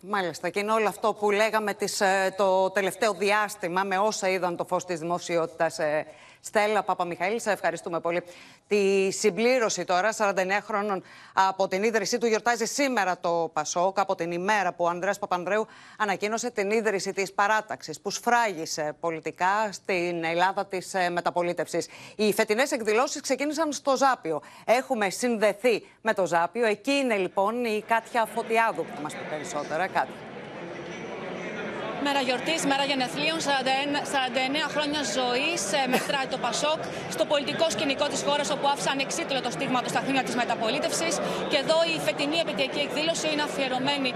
Μάλιστα. Και είναι όλο αυτό που λέγαμε τις, ε, το τελευταίο διάστημα με όσα είδαν το φως της δημοσιότητας ε, Στέλλα Παπαμιχαήλ, σε ευχαριστούμε πολύ. Τη συμπλήρωση τώρα 49 χρόνων από την ίδρυσή του γιορτάζει σήμερα το Πασόκ, από την ημέρα που ο Ανδρέας Παπανδρέου ανακοίνωσε την ίδρυση της παράταξης που σφράγισε πολιτικά στην Ελλάδα της ε, μεταπολίτευσης. Οι φετινές εκδηλώσεις ξεκίνησαν στο Ζάπιο. Έχουμε συνδεθεί με το Ζάπιο. Εκεί είναι λοιπόν η Κάτια Φωτιάδου που θα μας πει περισσότερα. Κάτια. Μέρα γιορτής, μέρα γενεθλίων, 49 χρόνια ζωής ε, μετράει το Πασόκ στο πολιτικό σκηνικό της χώρας, όπου άφησαν εξίτλο το στίγμα του στα χρόνια της μεταπολίτευσης. Και εδώ η φετινή επιτυχική εκδήλωση είναι αφιερωμένη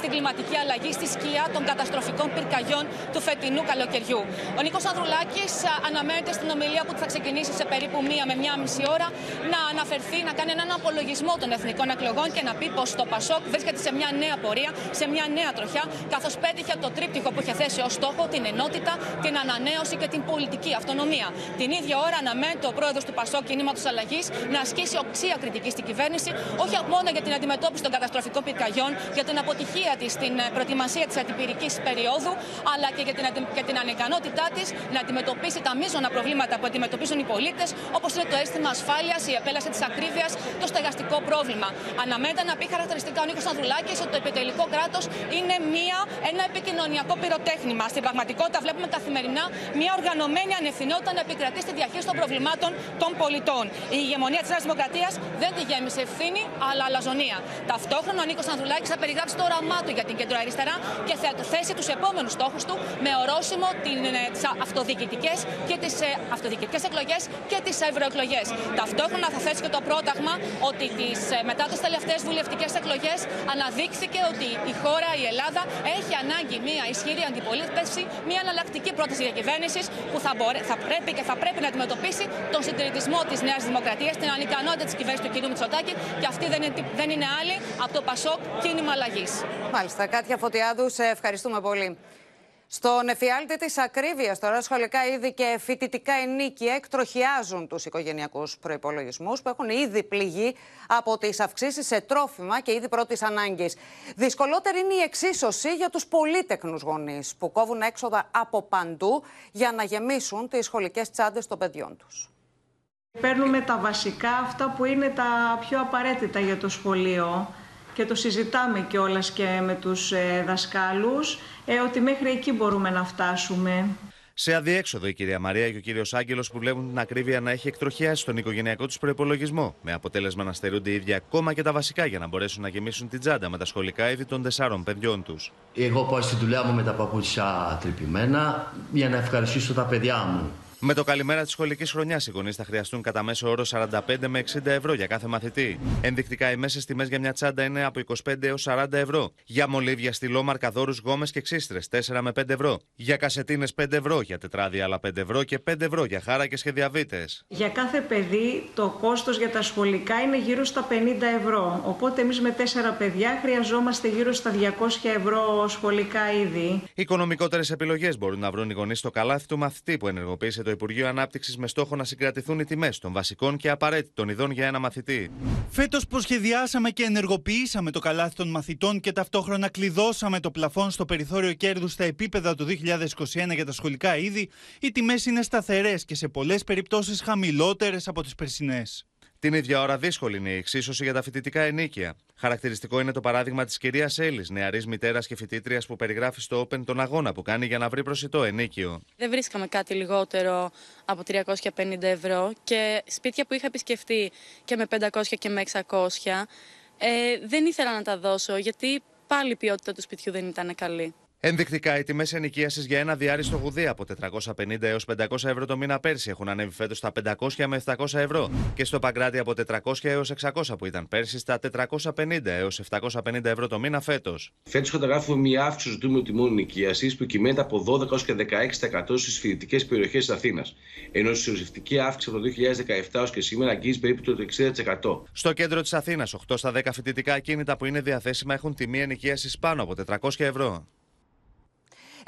στην κλιματική αλλαγή, στη σκιά των καταστροφικών πυρκαγιών του φετινού καλοκαιριού. Ο Νίκος Ανδρουλάκης ε, αναμένεται στην ομιλία που θα ξεκινήσει σε περίπου μία με μία μισή ώρα να αναφερθεί, να κάνει έναν απολογισμό των εθνικών εκλογών και να πει πως το Πασόκ βρίσκεται σε μια νέα πορεία, σε μια νέα τροχιά, καθώς πέτυχε το τρίπτυχο δίπτυχο που είχε θέσει ως στόχο την ενότητα, την ανανέωση και την πολιτική αυτονομία. Την ίδια ώρα αναμένεται ο πρόεδρος του Πασό Κινήματος Αλλαγής να ασκήσει οξία κριτική στην κυβέρνηση, όχι μόνο για την αντιμετώπιση των καταστροφικών πυρκαγιών, για την αποτυχία της στην ε, προετοιμασία της αντιπυρικής περίοδου, αλλά και για την, και την ανικανότητά της να αντιμετωπίσει τα μείζωνα προβλήματα που αντιμετωπίζουν οι πολίτες, όπως είναι το αίσθημα ασφάλειας, η επέλαση της ακρίβειας, το στεγαστικό πρόβλημα. Αναμένεται να πει χαρακτηριστικά ο Νίκος Ανδρουλάκης ότι το επιτελικό κράτος είναι μία, ένα επικοινωνιακό ενεργειακό πυροτέχνημα. Στην πραγματικότητα, βλέπουμε καθημερινά μια οργανωμένη ανευθυνότητα να επικρατεί στη διαχείριση των προβλημάτων των πολιτών. Η ηγεμονία της Νέας Δημοκρατίας δεν τη γέμισε ευθύνη, αλλά αλαζονία. Ταυτόχρονα, ο Νίκος Ανδρουλάκης θα περιγράψει το όραμά του για την κεντροαριστερά και θα θέσει τους επόμενους στόχους του με ορόσημο τις ε, αυτοδιοικητικές και τις ε, αυτοδιοικητικές εκλογές και τις ευρωεκλογές. Ταυτόχρονα θα θέσει και το πρόταγμα ότι τις, ε, μετά τις τελευταίες βουλευτικές εκλογές αναδείχθηκε ότι η χώρα, η Ελλάδα, έχει ανάγκη μια ισχυρή αντιπολίτευση, μια εναλλακτική πρόταση διακυβέρνησης που θα, μπορέ, θα πρέπει και θα πρέπει να αντιμετωπίσει τον συντηρητισμό της Νέας Δημοκρατίας, την ανικανότητα της κυβέρνησης του κ. Μητσοτάκη και αυτή δεν είναι, δεν είναι άλλη από το Πασόκ κίνημα αλλαγής. Μάλιστα. Κάτια Φωτιάδους, σε ευχαριστούμε πολύ. Στον εφιάλτη της ακρίβειας, τώρα σχολικά είδη και φοιτητικά ενίκια εκτροχιάζουν τους οικογενειακούς προπολογισμού που έχουν ήδη πληγεί από τις αυξήσεις σε τρόφιμα και είδη πρώτης ανάγκης. Δυσκολότερη είναι η εξίσωση για τους πολύτεκνους γονείς που κόβουν έξοδα από παντού για να γεμίσουν τις σχολικές τσάντες των παιδιών τους. Παίρνουμε τα βασικά, αυτά που είναι τα πιο απαραίτητα για το σχολείο και το συζητάμε κιόλας και με τους ε, δασκάλους, ε, ότι μέχρι εκεί μπορούμε να φτάσουμε. Σε αδιέξοδο η κυρία Μαρία και ο κύριος Άγγελος που βλέπουν την ακρίβεια να έχει εκτροχιάσει τον οικογενειακό τους προπολογισμό. Με αποτέλεσμα να στερούνται οι ίδιοι ακόμα και τα βασικά για να μπορέσουν να γεμίσουν την τσάντα με τα σχολικά είδη των τεσσάρων παιδιών τους. Εγώ πάω στη δουλειά μου με τα παπούτσια τρυπημένα για να ευχαριστήσω τα παιδιά μου. Με το καλημέρα της σχολικής χρονιάς, οι γονείς θα χρειαστούν κατά μέσο όρο 45 με 60 ευρώ για κάθε μαθητή. Ενδεικτικά, οι μέσες τιμές για μια τσάντα είναι από 25 έως 40 ευρώ. Για μολύβια, στυλό, μαρκαδόρου, γόμες και ξύστρες 4 με 5 ευρώ. Για κασετίνες 5 ευρώ, για τετράδια άλλα 5 ευρώ και 5 ευρώ για χάρα και σχεδιαβίτε. Για κάθε παιδί το κόστος για τα σχολικά είναι γύρω στα 50 ευρώ. Οπότε εμείς με 4 παιδιά χρειαζόμαστε γύρω στα 200 ευρώ σχολικά ήδη. Οικονομικότερες επιλογές μπορούν να βρουν οι γονείς στο καλάθι του μαθητή που ενεργοποίησε το Υπουργείο Ανάπτυξης με στόχο να συγκρατηθούν οι τιμές των βασικών και απαραίτητων ειδών για ένα μαθητή. Φέτος προσχεδιάσαμε και ενεργοποιήσαμε το καλάθι των μαθητών και ταυτόχρονα κλειδώσαμε το πλαφόν στο περιθώριο κέρδους στα επίπεδα του 2021 για τα σχολικά είδη. Οι τιμές είναι σταθερές και σε πολλές περιπτώσεις χαμηλότερες από τις περσινές. Την ίδια ώρα δύσκολη είναι η εξίσωση για τα φοιτητικά ενίκεια. Χαρακτηριστικό είναι το παράδειγμα της κυρίας Έλλης, νεαρής μητέρας και φοιτήτριας που περιγράφει στο Open τον αγώνα που κάνει για να βρει προσιτό ενίκιο. Δεν βρίσκαμε κάτι λιγότερο από 350 ευρώ και σπίτια που είχα επισκεφτεί και με 500 και με 600 ε, δεν ήθελα να τα δώσω γιατί πάλι η ποιότητα του σπιτιού δεν ήταν καλή. Ενδεικτικά, οι τιμές ενοικίασης για ένα διάριστο γουδί από 450 έως 500 ευρώ το μήνα πέρσι έχουν ανέβει φέτος στα 500 με 700 ευρώ και στο Παγκράτη από 400 έως 600 που ήταν πέρσι στα 450 έως 750 ευρώ το μήνα φέτος. Φέτος καταγράφουμε μια αύξηση του ζητούμενου τιμών ενοικίασης που κυμαίνεται από 12 και 16% στις φοιτητικές περιοχές της Αθήνας, ενώ η συσσωρευτική αύξηση από το 2017 έως και σήμερα αγγίζει περίπου το 60%. Στο κέντρο της Αθήνας, 8 στα 10 φοιτητικά ακίνητα που είναι διαθέσιμα έχουν τιμή ενοικίασης πάνω από 400 ευρώ.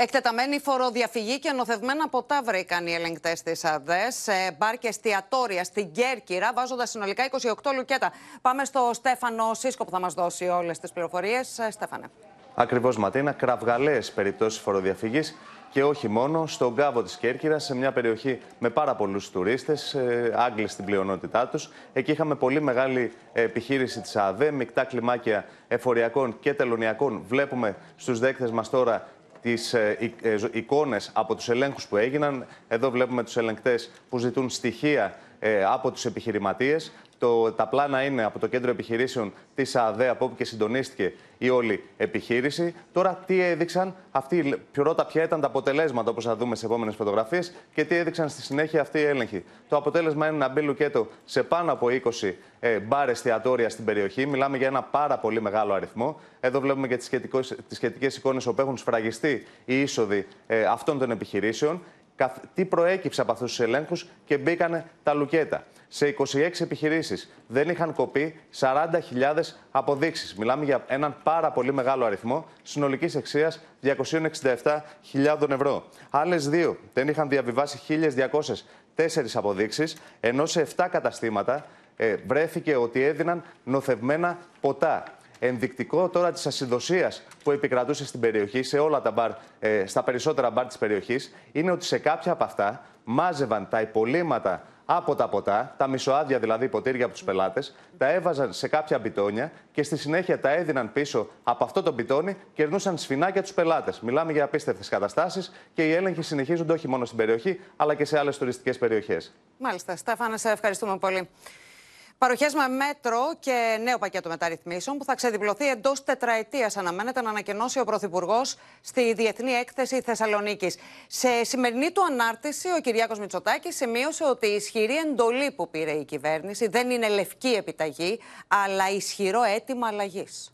Εκτεταμένη φοροδιαφυγή και νοθευμένα ποτά βρήκαν οι ελεγκτές της ΑΔΕ σε μπαρ και εστιατόρια στην Κέρκυρα, βάζοντας συνολικά 28 λουκέτα. Πάμε στο Στέφανο Σίσκο που θα μας δώσει όλες τις πληροφορίες. Στέφανε. Ακριβώς, Ματίνα. Κραυγαλαίες περιπτώσεις φοροδιαφυγής και όχι μόνο στον κάβο της Κέρκυρας, σε μια περιοχή με πάρα πολλούς τουρίστες, Άγγλοι στην πλειονότητά τους. Εκεί είχαμε πολύ μεγάλη επιχείρηση της ΑΔΕ, μεικτά κλιμάκια εφοριακών και τελωνιακών. Βλέπουμε στους δέκτες μας τώρα τις ε, ε, εικόνες από τους ελέγχους που έγιναν. Εδώ βλέπουμε τους ελεγκτές που ζητούν στοιχεία ε, από τους επιχειρηματίες. Το, τα πλάνα είναι από το κέντρο επιχειρήσεων της ΑΔΕ, από όπου και συντονίστηκε η όλη επιχείρηση. Τώρα, τι έδειξαν αυτοί, πρώτα ποια ήταν τα αποτελέσματα, όπως θα δούμε σε επόμενες φωτογραφίες, και τι έδειξαν στη συνέχεια αυτοί οι έλεγχοι. Το αποτέλεσμα είναι να μπει λουκέτο σε πάνω από 20 ε, μπαρ εστιατόρια στην περιοχή. Μιλάμε για ένα πάρα πολύ μεγάλο αριθμό. Εδώ βλέπουμε και τις σχετικές εικόνες όπου έχουν σφραγιστεί οι είσοδοι ε, αυτών των επιχειρήσεων τι προέκυψε από αυτούς τους ελέγχους και μπήκαν τα λουκέτα. Σε 26 επιχειρήσεις δεν είχαν κοπεί 40.000 αποδείξεις. Μιλάμε για έναν πάρα πολύ μεγάλο αριθμό συνολικής αξία 267.000 ευρώ. Άλλες δύο δεν είχαν διαβιβάσει 1.204 αποδείξεις, ενώ σε 7 καταστήματα ε, βρέθηκε ότι έδιναν νοθευμένα ποτά ενδεικτικό τώρα της ασυνδοσία που επικρατούσε στην περιοχή, σε όλα τα μπαρ, ε, στα περισσότερα μπαρ της περιοχής, είναι ότι σε κάποια από αυτά μάζευαν τα υπολείμματα από τα ποτά, τα μισοάδια δηλαδή ποτήρια από τους πελάτες, τα έβαζαν σε κάποια μπιτόνια και στη συνέχεια τα έδιναν πίσω από αυτό το μπιτόνι και ερνούσαν σφινάκια τους πελάτες. Μιλάμε για απίστευτες καταστάσεις και οι έλεγχοι συνεχίζονται όχι μόνο στην περιοχή, αλλά και σε άλλες τουριστικές περιοχές. Μάλιστα. Στέφανε, σε ευχαριστούμε πολύ. Παροχέ με μέτρο και νέο πακέτο μεταρρυθμίσεων που θα ξεδιπλωθεί εντός τετραετίας, αναμένεται να ανακοινώσει ο Πρωθυπουργός στη Διεθνή Έκθεση Θεσσαλονίκης. Σε σημερινή του ανάρτηση, ο Κυριάκος Μητσοτάκης σημείωσε ότι η ισχυρή εντολή που πήρε η κυβέρνηση δεν είναι λευκή επιταγή, αλλά ισχυρό αίτημα αλλαγής.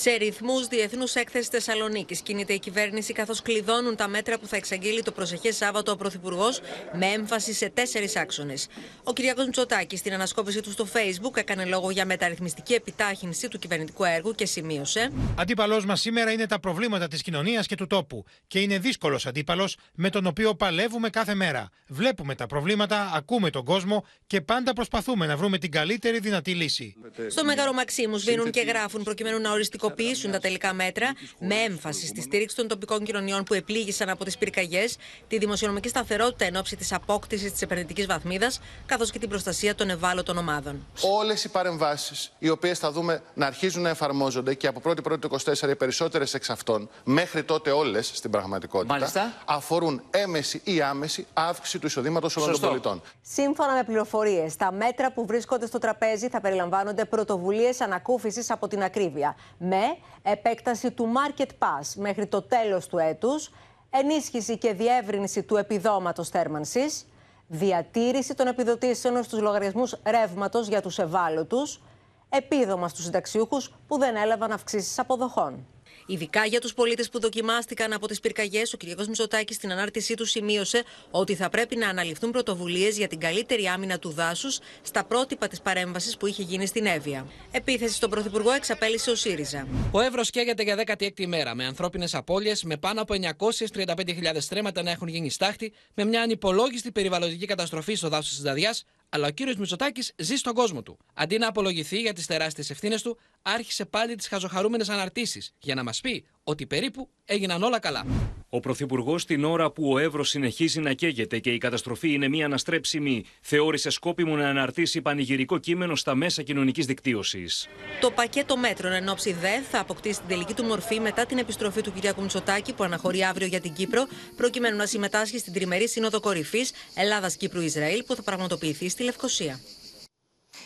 Σε ρυθμούς διεθνούς έκθεσης Θεσσαλονίκης κινείται η κυβέρνηση καθώς κλειδώνουν τα μέτρα που θα εξαγγείλει το προσεχές Σάββατο ο Πρωθυπουργός με έμφαση σε τέσσερις άξονες. Ο κ. Μητσοτάκης στην ανασκόπηση του στο Facebook έκανε λόγο για μεταρρυθμιστική επιτάχυνση του κυβερνητικού έργου και σημείωσε. Αντίπαλός μας σήμερα είναι τα προβλήματα της κοινωνίας και του τόπου. Και είναι δύσκολος αντίπαλος με τον οποίο παλεύουμε κάθε μέρα. Βλέπουμε τα προβλήματα, ακούμε τον κόσμο και πάντα προσπαθούμε να βρούμε την καλύτερη δυνατή λύση. Στο Μέγαρο Μαξίμους σβήνουν και γράφουν προκειμένου να οριστικοποιήσουν οριστικοποιήσουν τα τελικά μέτρα με έμφαση στη στήριξη των τοπικών κοινωνιών που επλήγησαν από τις πυρκαγιές, τη δημοσιονομική σταθερότητα εν ώψη της απόκτησης της επενδυτικής βαθμίδας, καθώς και την προστασία των ευάλωτων ομάδων. Όλες οι παρεμβάσεις, οι οποίες θα δούμε να αρχίζουν να εφαρμόζονται και από 1η του 24 οι περισσότερες εξ αυτών, μέχρι τότε όλες στην πραγματικότητα, Μάλιστα. αφορούν έμεση ή άμεση αύξηση του εισοδήματος όλων των πολιτών. Σύμφωνα με πληροφορίες, τα μέτρα που βρίσκονται στο τραπέζι θα περιλαμβάνονται πρωτοβουλίες ανακούφισης από την ακρίβεια, με επέκταση του Market Pass μέχρι το τέλος του έτους, ενίσχυση και διεύρυνση του επιδόματος θέρμανσης, διατήρηση των επιδοτήσεων στους λογαριασμούς ρεύματος για τους ευάλωτους, επίδομα στους συνταξιούχους που δεν έλαβαν αυξήσεις αποδοχών. Ειδικά για τους πολίτες που δοκιμάστηκαν από τις πυρκαγιές, ο κ. Μητσοτάκης στην ανάρτησή του σημείωσε ότι θα πρέπει να αναλυφθούν πρωτοβουλίες για την καλύτερη άμυνα του δάσους στα πρότυπα της παρέμβασης που είχε γίνει στην Εύβοια. Επίθεση στον Πρωθυπουργό εξαπέλυσε ο ΣΥΡΙΖΑ. Ο Εύρος καίγεται για 16η ημέρα με ανθρώπινες απώλειες, με πάνω από 935.000 στρέμματα να έχουν γίνει στάχτη, με μια ανυπολόγιστη περιβαλλοντική καταστροφή στο δάσος της Δαδιά, αλλά ο κύριος Μητσοτάκης ζει στον κόσμο του. Αντί να απολογηθεί για τις τεράστιες ευθύνες του, άρχισε πάλι τις χαζοχαρούμενες αναρτήσεις για να μας πει ότι περίπου έγιναν όλα καλά. Ο Πρωθυπουργός, την ώρα που ο Εύρος συνεχίζει να καίγεται και η καταστροφή είναι μία αναστρέψιμη, θεώρησε σκόπιμο να αναρτήσει πανηγυρικό κείμενο στα μέσα κοινωνικής δικτύωσης. Το πακέτο μέτρων εν ώψη ΔΕ θα αποκτήσει την τελική του μορφή μετά την επιστροφή του κ. Μητσοτάκη που αναχωρεί αύριο για την Κύπρο, προκειμένου να συμμετάσχει στην τριμερή Σύνοδο Κορυφής Ελλάδα-Κύπρου-Ισραήλ που θα πραγματοποιηθεί στη Λευκοσία.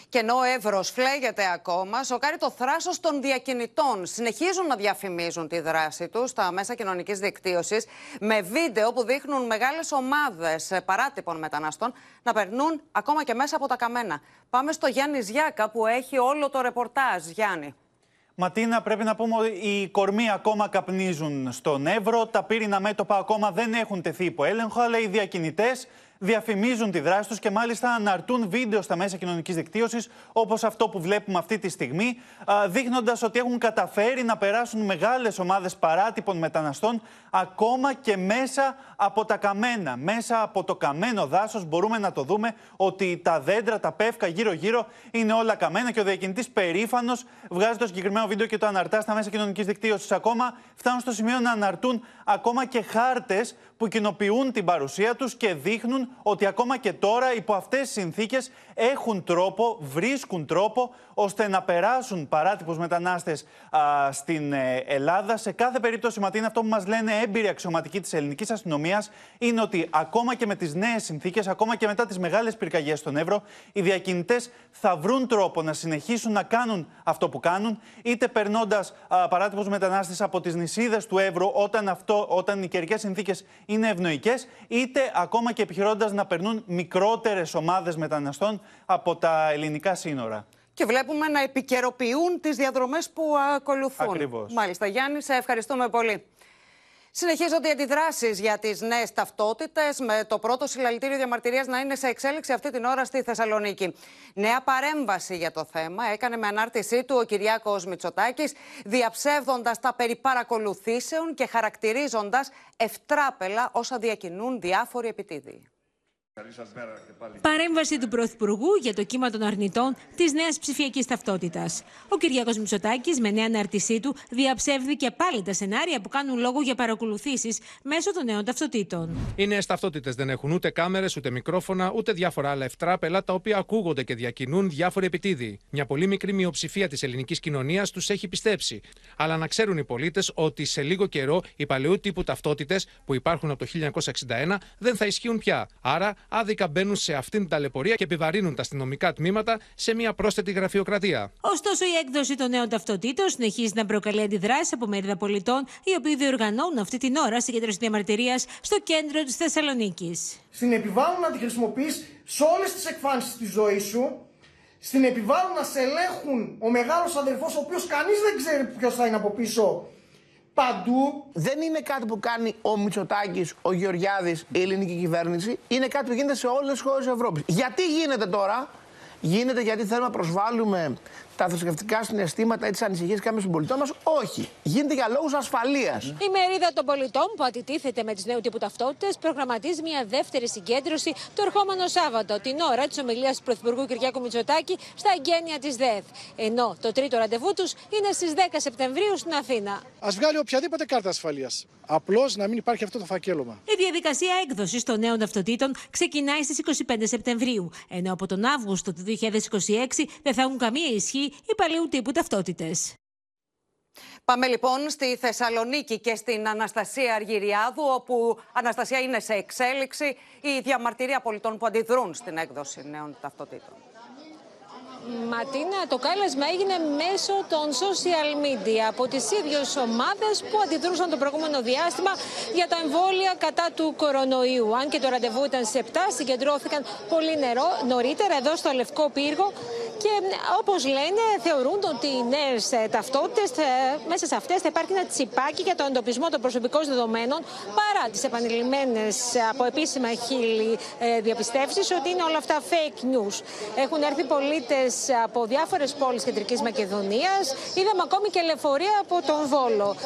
Και ενώ ο Εύρος φλέγεται ακόμα, σοκάρει το θράσος των διακινητών. Συνεχίζουν να διαφημίζουν τη δράση τους στα μέσα κοινωνικής δικτύωσης με βίντεο που δείχνουν μεγάλες ομάδες παράτυπων μεταναστών να περνούν ακόμα και μέσα από τα καμένα. Πάμε στο Γιάννης Ζιάκα που έχει όλο το ρεπορτάζ. Γιάννη. Ματίνα, πρέπει να πούμε ότι οι κορμοί ακόμα καπνίζουν στον Εύρο. Τα πύρινα μέτωπα ακόμα δεν έχουν τεθεί υπό έλεγχο, αλλά οι διακινητές διαφημίζουν τη δράση τους και μάλιστα αναρτούν βίντεο στα μέσα κοινωνικής δικτύωσης, όπως αυτό που βλέπουμε αυτή τη στιγμή, δείχνοντας ότι έχουν καταφέρει να περάσουν μεγάλες ομάδες παράτυπων μεταναστών ακόμα και μέσα από τα καμένα. Μέσα από το καμένο δάσος μπορούμε να το δούμε ότι τα δέντρα, τα πεύκα γύρω-γύρω είναι όλα καμένα και ο διακινητή περήφανος βγάζει το συγκεκριμένο βίντεο και το αναρτά στα μέσα κοινωνικής δικτύωσης. Ακόμα φτάνουν στο σημείο να αναρτούν ακόμα και χάρτες που κοινοποιούν την παρουσία τους και δείχνουν ότι ακόμα και τώρα υπό αυτές τις συνθήκες έχουν τρόπο, βρίσκουν τρόπο ώστε να περάσουν παράτυπους μετανάστες στην ε, Ελλάδα. Σε κάθε περίπτωση, Ματίνα, αυτό που μας λένε έμπειροι αξιωματικοί της ελληνικής αστυνομίας είναι ότι ακόμα και με τις νέες συνθήκες, ακόμα και μετά τις μεγάλες πυρκαγιές στον Εύρο, οι διακινητές θα βρουν τρόπο να συνεχίσουν να κάνουν αυτό που κάνουν, είτε περνώντας παράτυπους μετανάστες από τις νησίδες του Εύρου όταν, αυτό, όταν οι καιρικές συνθήκες είναι ευνοϊκές, είτε ακόμα και επιχειρώντας να περνούν μικρότερες ομάδες μεταναστών από τα ελληνικά σύνορα. Και βλέπουμε να επικαιροποιούν τις διαδρομές που ακολουθούν. Ακριβώς. Μάλιστα. Γιάννη, σε ευχαριστούμε πολύ. Συνεχίζονται οι αντιδράσεις για τις νέες ταυτότητες, με το πρώτο συλλαλητήριο διαμαρτυρίας να είναι σε εξέλιξη αυτή την ώρα στη Θεσσαλονίκη. Νέα παρέμβαση για το θέμα έκανε με ανάρτησή του ο Κυριάκος Μητσοτάκης, διαψεύδοντας τα περί παρακολουθήσεων και χαρακτηρίζοντας ευτράπελα όσα διακινούν διάφοροι επιτίδιοι. Παρέμβαση του Πρωθυπουργού για το κύμα των αρνητών της νέας ψηφιακής ταυτότητας. Ο Κυριάκο Μητσοτάκης, με νέα αναρτησή του, διαψεύδει και πάλι τα σενάρια που κάνουν λόγο για παρακολουθήσεις μέσω των νέων ταυτοτήτων. Οι νέες ταυτότητες δεν έχουν ούτε κάμερες, ούτε μικρόφωνα, ούτε διάφορα άλλα ευτράπελα τα οποία ακούγονται και διακινούν διάφοροι επιτίδιοι. Μια πολύ μικρή μειοψηφία της ελληνικής κοινωνίας τους έχει πιστέψει. Αλλά να ξέρουν οι πολίτες ότι σε λίγο καιρό οι παλαιού τύπου ταυτότητες που υπάρχουν από το 1961 δεν θα ισχύουν πια. Άρα άδικα μπαίνουν σε αυτήν την ταλαιπωρία και επιβαρύνουν τα αστυνομικά τμήματα σε μια πρόσθετη γραφειοκρατία. Ωστόσο, η έκδοση των νέων ταυτοτήτων συνεχίζει να προκαλεί αντιδράσεις από μερίδα πολιτών, οι οποίοι διοργανώνουν αυτή την ώρα συγκέντρωση διαμαρτυρίας στο κέντρο της Θεσσαλονίκης. Στην επιβάλλουν να τη χρησιμοποιείς σε όλες τις εκφάνσεις της ζωής σου. Στην επιβάλλουν να σε ελέγχουν ο μεγάλος αδερφός, ο οποίος κανείς δεν ξέρει ποιος θα είναι από πίσω παντού. Δεν είναι κάτι που κάνει ο Μητσοτάκης, ο Γεωργιάδης, η ελληνική κυβέρνηση. Είναι κάτι που γίνεται σε όλες τις χώρες της Ευρώπης. Γιατί γίνεται τώρα, Γίνεται γιατί θέλουμε να προσβάλλουμε τα θρησκευτικά συναισθήματα ή τις ανησυχίες κάποιων συμπολιτών μας. Όχι. Γίνεται για λόγους ασφαλείας. Η μερίδα των πολιτών που αντιτίθεται με τις νέου τύπου ταυτότητες προγραμματίζει μια δεύτερη συγκέντρωση το ερχόμενο Σάββατο, την ώρα της ομιλίας του Πρωθυπουργού Κυριάκου Μητσοτάκη στα εγγένεια της ΔΕΘ. Ενώ το τρίτο ραντεβού τους είναι στις 10 Σεπτεμβρίου στην Αθήνα. Α βγάλει οποιαδήποτε κάρτα ασφαλείας. Απλώς να μην υπάρχει αυτό το φακέλωμα. Η διαδικασία έκδοσης των νέων ταυτοτήτων ξεκινάει στις 25 Σεπτεμβρίου, ενώ από τον Αύγουστο του 2026 δεν θα έχουν καμία ισχύ οι παλαιού τύπου ταυτότητες. Πάμε λοιπόν στη Θεσσαλονίκη και στην Αναστασία Αργυριάδου, όπου Αναστασία είναι σε εξέλιξη η διαμαρτυρία πολιτών που αντιδρούν στην έκδοση νέων ταυτοτήτων. Ματίνα, το κάλεσμα έγινε μέσω των social media από τις ίδιες ομάδες που αντιδρούσαν το προηγούμενο διάστημα για τα εμβόλια κατά του κορονοϊού. Αν και το ραντεβού ήταν σε 7, συγκεντρώθηκαν πολύ νερό, νωρίτερα εδώ στο Λευκό Πύργο και όπως λένε θεωρούν ότι οι νέες ε, ταυτότητες ε, μέσα σε αυτές θα υπάρχει ένα τσιπάκι για τον εντοπισμό των προσωπικών δεδομένων παρά τις επανειλημμένες ε, από επίσημα χείλη διαπιστεύσεις ότι είναι όλα αυτά fake news. Έχουν έρθει πολίτες από διάφορες πόλεις κεντρικής Μακεδονίας. Είδαμε ακόμη και λεωφορεία από τον Βόλο.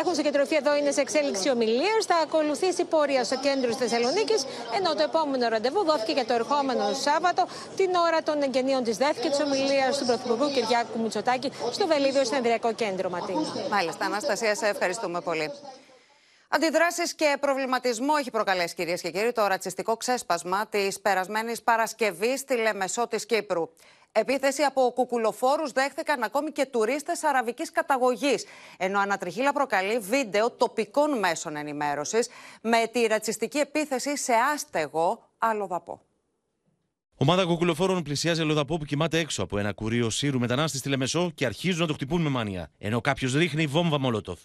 Έχουν συγκεντρωθεί εδώ, είναι σε εξέλιξη ομιλίας. Θα ακολουθήσει πορεία στο κέντρο της Θεσσαλονίκης, ενώ το επόμενο ραντεβού δόθηκε για το ερχόμενο Σάββατο, την ώρα των εγγενείων της ΔΕΘ και της ομιλίας του Πρωθυπουργού Κυριάκου Μητσοτάκη στο Βελίδιο Συνεδριακό Κέντρο Ματίνα. Μάλιστα, Αναστασία, σε ευχαριστούμε πολύ. Αντιδράσεις και προβληματισμό έχει προκαλέσει, κυρίες και κύριοι, το ρατσιστικό ξέσπασμα της περασμένης Παρασκευής στη Λεμεσό της Κύπρου. Επίθεση από κουκουλοφόρους δέχθηκαν ακόμη και τουρίστες αραβικής καταγωγής, ενώ ανατριχίλα προκαλεί βίντεο τοπικών μέσων ενημέρωσης με τη ρατσιστική επίθεση σε άστεγο αλλοδαπό. Ομάδα κουκουλοφόρων πλησιάζει ελοδαπό που κοιμάται έξω από ένα κουρίο σύρου μετανάστη στη Λεμεσό και αρχίζουν να το χτυπούν με μάνια. Ενώ κάποιος ρίχνει βόμβα μολότοφ.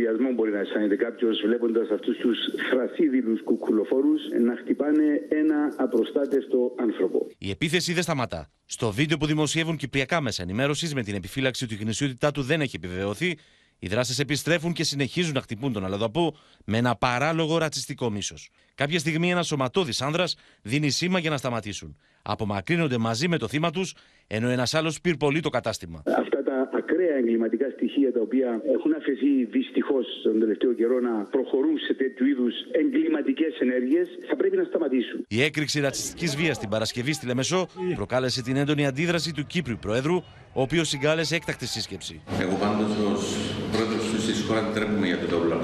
Μόνο από τροπιασμό μπορεί να αισθάνεται κάποιος βλέποντας αυτούς τους θρασίδηλους κουκουλοφόρους να χτυπάνε ένα απροστάτευτο άνθρωπο. Η επίθεση δεν σταματά. Στο βίντεο που δημοσιεύουν κυπριακά μέσα ενημέρωσης με την επιφύλαξη ότι η γνησιότητά του δεν έχει επιβεβαιωθεί, οι δράστε επιστρέφουν και συνεχίζουν να χτυπούν τον Αλαδαπό με ένα παράλογο ρατσιστικό μίσος. Κάποια στιγμή ένας σωματώδης άνδρας δίνει σήμα για να σταματήσουν. Απομακρύνονται μαζί με το θύμα τους, ενώ ένας άλλος πυρπολεί το κατάστημα. Αυτά τα ακραία εγκληματικά στοιχεία τα οποία έχουν αφαιθεί δυστυχώς τον τελευταίο καιρό να προχωρούν σε τέτοιου είδους εγκληματικές ενέργειες θα πρέπει να σταματήσουν. Η έκρηξη ρατσιστικής βίας την Παρασκευή στη Λεμεσό προκάλεσε την έντονη αντίδραση του Κύπριου Προέδρου, ο οποίος συγκάλεσε έκτακτη σύσκεψη. Εγώ πάντως ως πρόεδρο τη χώρα δεν τρέπουμε για το δόβλο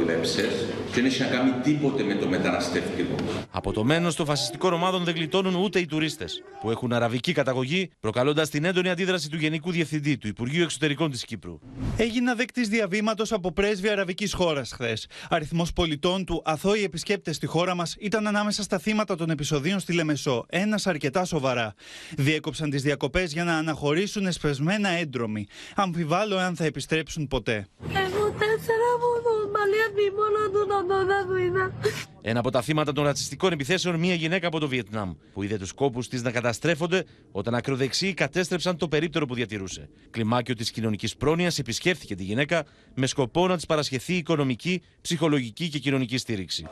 και δεν έχει να κάνει τίποτε με το μεταναστευτικό. Από το μένο των φασιστικών ομάδων δεν γλιτώνουν ούτε οι τουρίστες, που έχουν αραβική καταγωγή, προκαλώντας την έντονη αντίδραση του Γενικού Διευθυντή του Υπουργείου Εξωτερικών της Κύπρου. Έγινα δεκτή διαβήματος από πρέσβη αραβικής χώρας χθες. Αριθμός πολιτών του αθώοι επισκέπτες στη χώρα μας ήταν ανάμεσα στα θύματα των επεισοδίων στη Λεμεσό, ένας αρκετά σοβαρά. Διέκοψαν τις διακοπές για να αναχωρήσουν εσπεσμένα έντρομοι. Αμφιβάλλω αν θα επιστρέψουν ποτέ. Εγώ τέσσερα μόνο του να το Ένα από τα θύματα των ρατσιστικών επιθέσεων, μια γυναίκα από το Βιετνάμ, που είδε τους κόπους της να καταστρέφονται όταν ακροδεξιοί κατέστρεψαν το περίπτερο που διατηρούσε. Κλιμάκιο της κοινωνικής πρόνοιας επισκέφθηκε τη γυναίκα με σκοπό να της παρασχεθεί οικονομική, ψυχολογική και κοινωνική στήριξη.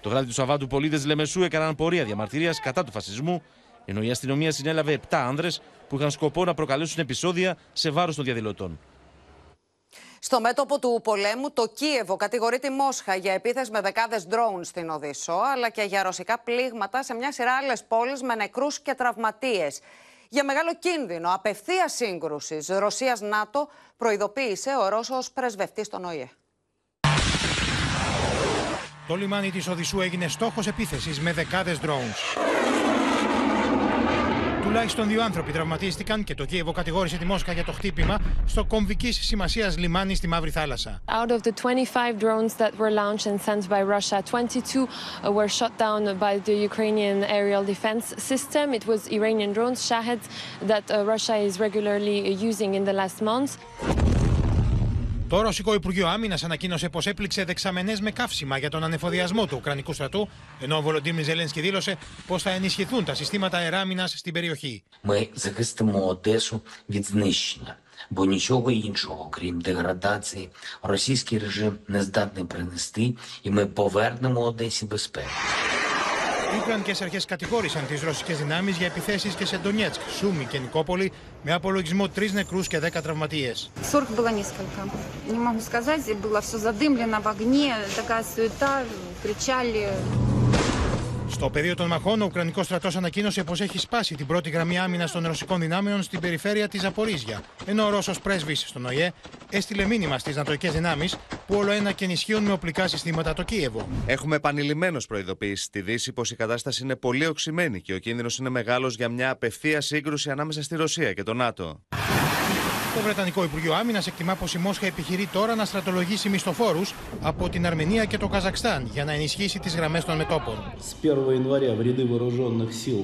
Το βράδυ του Σαββάτου, πολίτες Λεμεσού έκαναν πορεία διαμαρτυρίας κατά του φασισμού, ενώ η αστυνομία συνέλαβε 7 άνδρες που είχαν σκοπό να προκαλέσουν επεισόδια σε βάρος των διαδηλωτών. Στο μέτωπο του πολέμου, το Κίεβο κατηγορεί τη Μόσχα για επίθεση με δεκάδες ντρόουν στην Οδύσσο, αλλά και για ρωσικά πλήγματα σε μια σειρά άλλες πόλεις με νεκρούς και τραυματίες. Για μεγάλο κίνδυνο απευθεία σύγκρουσης Ρωσία-ΝΑΤΟ προειδοποίησε ο Ρώσος πρεσβευτής στον ΟΗΕ. Το λιμάνι της Οδυσσού έγινε στόχος επίθεσης με δεκάδες drones. Τουλάχιστον δύο άνθρωποι τραυματίστηκαν και το Κίεβο κατηγόρησε τη Μόσχα για το χτύπημα στο κομβική σημασία λιμάνι στη Μαύρη Θάλασσα. Out of the 25 drones that were launched and sent by Russia, 22 were shot down by the Ukrainian aerial defense system. It was Iranian drones, Shahed, that Russia is regularly using in the last months. Το Ρωσικό Υπουργείο Άμυνα ανακοίνωσε πω έπληξε δεξαμενέ με καύσιμα για τον ανεφοδιασμό του Ουκρανικού στρατού, ενώ ο Βολοντίμι Ζελένσκι δήλωσε πω θα ενισχυθούν τα συστήματα αεράμινα στην περιοχή. Ми захистимо Одесу від знищення, бо нічого іншого, крім деградації, російський режим не здатний принести, і ми повернемо Одесі безпеку. Οι Ουκρανικέ αρχέ κατηγόρησαν τι ρωσικέ δυνάμει για επιθέσει και σε Ντονιέτσκ, Σούμι και Νικόπολη, με απολογισμό τρει νεκρού και δέκα τραυματίε. Ссорок было несколько. Не могу сказать, было все задымлено в огне, такая суета, кричали. Στο πεδίο των μαχών, ο Ουκρανικός στρατός ανακοίνωσε πως έχει σπάσει την πρώτη γραμμή άμυνας των ρωσικών δυνάμεων στην περιφέρεια της Ζαπορίζια. Ενώ ο Ρώσος πρέσβης στον ΟΗΕ έστειλε μήνυμα στις νατοικέ δυνάμεις που όλο ένα και ενισχύουν με οπλικά συστήματα το Κίεβο. Έχουμε επανειλημμένω προειδοποιήσει στη Δύση πως η κατάσταση είναι πολύ οξυμένη και ο κίνδυνος είναι μεγάλος για μια απευθεία σύγκρουση ανάμεσα στη Ρωσία και το ΝΑΤΟ. Το Βρετανικό Υπουργείο Άμυνα εκτιμά πω η Μόσχα επιχειρεί τώρα να στρατολογήσει μισθοφόρου από την Αρμενία και το Καζακστάν για να ενισχύσει τι γραμμέ των μετόπων. С 1 января в ряды вооруженных сил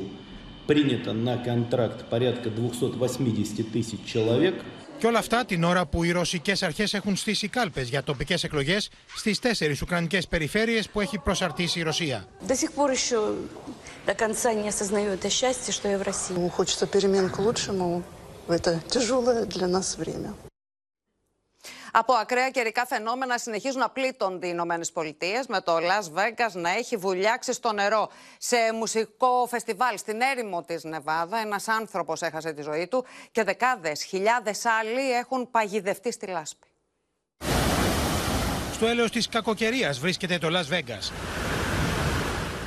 принято на контракт порядка 280 тысяч человек. Και όλα αυτά την ώρα που οι ρωσικέ αρχέ έχουν στήσει κάλπε για τοπικέ εκλογέ στι τέσσερι Ουκρανικέ περιφέρειε που έχει προσαρτήσει η Ρωσία. До сих пор еще до конца не осознаю это счастье, что я в России. Хочется перемен к лучшему в это тяжелое для нас время. Από ακραία καιρικά φαινόμενα συνεχίζουν να πλήττονται οι Ηνωμένε Πολιτείε, με το Las Vegas να έχει βουλιάξει στο νερό. Σε μουσικό φεστιβάλ στην έρημο τη Νεβάδα, ένα άνθρωπο έχασε τη ζωή του και δεκάδε χιλιάδε άλλοι έχουν παγιδευτεί στη λάσπη. Στο έλεος της κακοκαιρίας βρίσκεται το Las Vegas.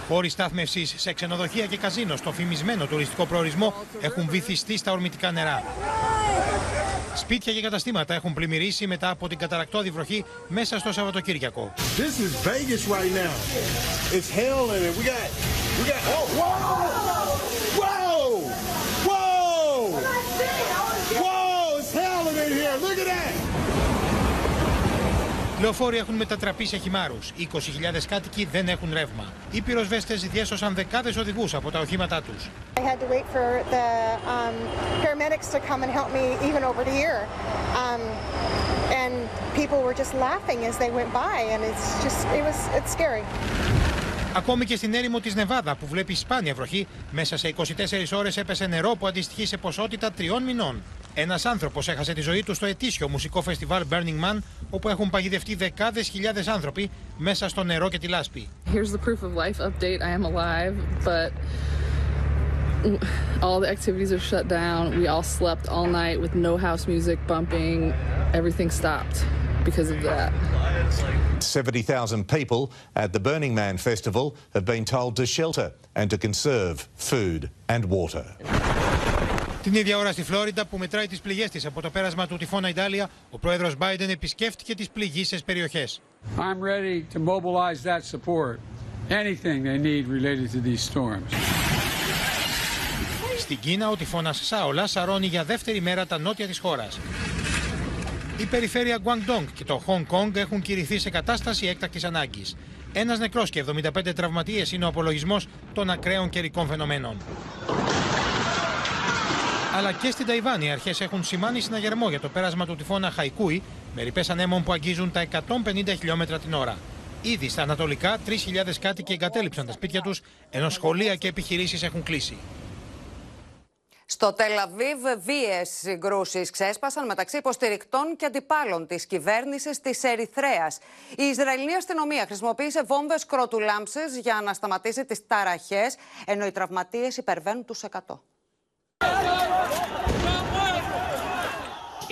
Χώροι στάθμευσης σε ξενοδοχεία και καζίνο στο φημισμένο τουριστικό προορισμό έχουν βυθιστεί στα ορμητικά νερά. Σπίτια και καταστήματα έχουν πλημμυρίσει μετά από την καταρακτώδη βροχή μέσα στο Σαββατοκύριακο. This is Vegas right now. It's hell in it. We got, we got, oh, whoa, whoa, whoa, whoa, it's hell in here. Look at that. Λεωφόροι έχουν μετατραπεί σε χυμάρους. 20.000 κάτοικοι δεν έχουν ρεύμα. Οι πυροσβέστες διέσωσαν δεκάδες οδηγούς από τα οχήματά τους. I had to wait for the um, paramedics to come and help me even over here. Um, and people were just laughing as they went by and it's just, it was, it's scary. Ακόμη και στην έρημο της Νεβάδα που βλέπει σπάνια βροχή, μέσα σε 24 ώρες έπεσε νερό που αντιστοιχεί σε ποσότητα τριών μηνών. Ένας άνθρωπος έχασε τη ζωή του στο ετήσιο μουσικό φεστιβάλ Burning Man, όπου έχουν παγιδευτεί δεκάδες χιλιάδες άνθρωποι μέσα στο νερό και τη λάσπη. Here's the proof of life update. I am alive, but all the activities are shut down. We all slept all night with no house music bumping. Everything stopped because of that. 70,000 people at the Burning Man festival have been told to shelter and to conserve food and water. Την ίδια ώρα στη Φλόριντα που μετράει τις πληγές της από το πέρασμα του τυφώνα Ιντάλια, ο πρόεδρος Biden επισκέφτηκε τις πληγήσεις περιοχές. I'm ready to mobilize that support. Anything they need related to these storms. Στην Κίνα, ο τυφώνας Σάολα σαρώνει για δεύτερη μέρα τα νότια της χώρας. Η περιφέρεια Guangdong και το Hong Kong έχουν κηρυθεί σε κατάσταση έκτακτης ανάγκης. Ένας νεκρός και 75 τραυματίες είναι ο απολογισμός των ακραίων καιρικών φαινομένων. Αλλά και στην Ταϊβάν οι αρχές έχουν σημάνει συναγερμό για το πέρασμα του τυφώνα Χαϊκούι με ρηπές ανέμων που αγγίζουν τα 150 χιλιόμετρα την ώρα. Ήδη στα ανατολικά 3.000 κάτοικοι εγκατέλειψαν τα σπίτια τους, ενώ σχολεία και επιχειρήσεις έχουν κλείσει. Στο Τελαβίβ, βίαιες συγκρούσεις ξέσπασαν μεταξύ υποστηρικτών και αντιπάλων της κυβέρνησης της Ερυθρέας. Η Ισραηλινή αστυνομία χρησιμοποίησε βόμβες κρότου-λάμψη για να σταματήσει τις ταραχές, ενώ οι τραυματίες υπερβαίνουν τους 100.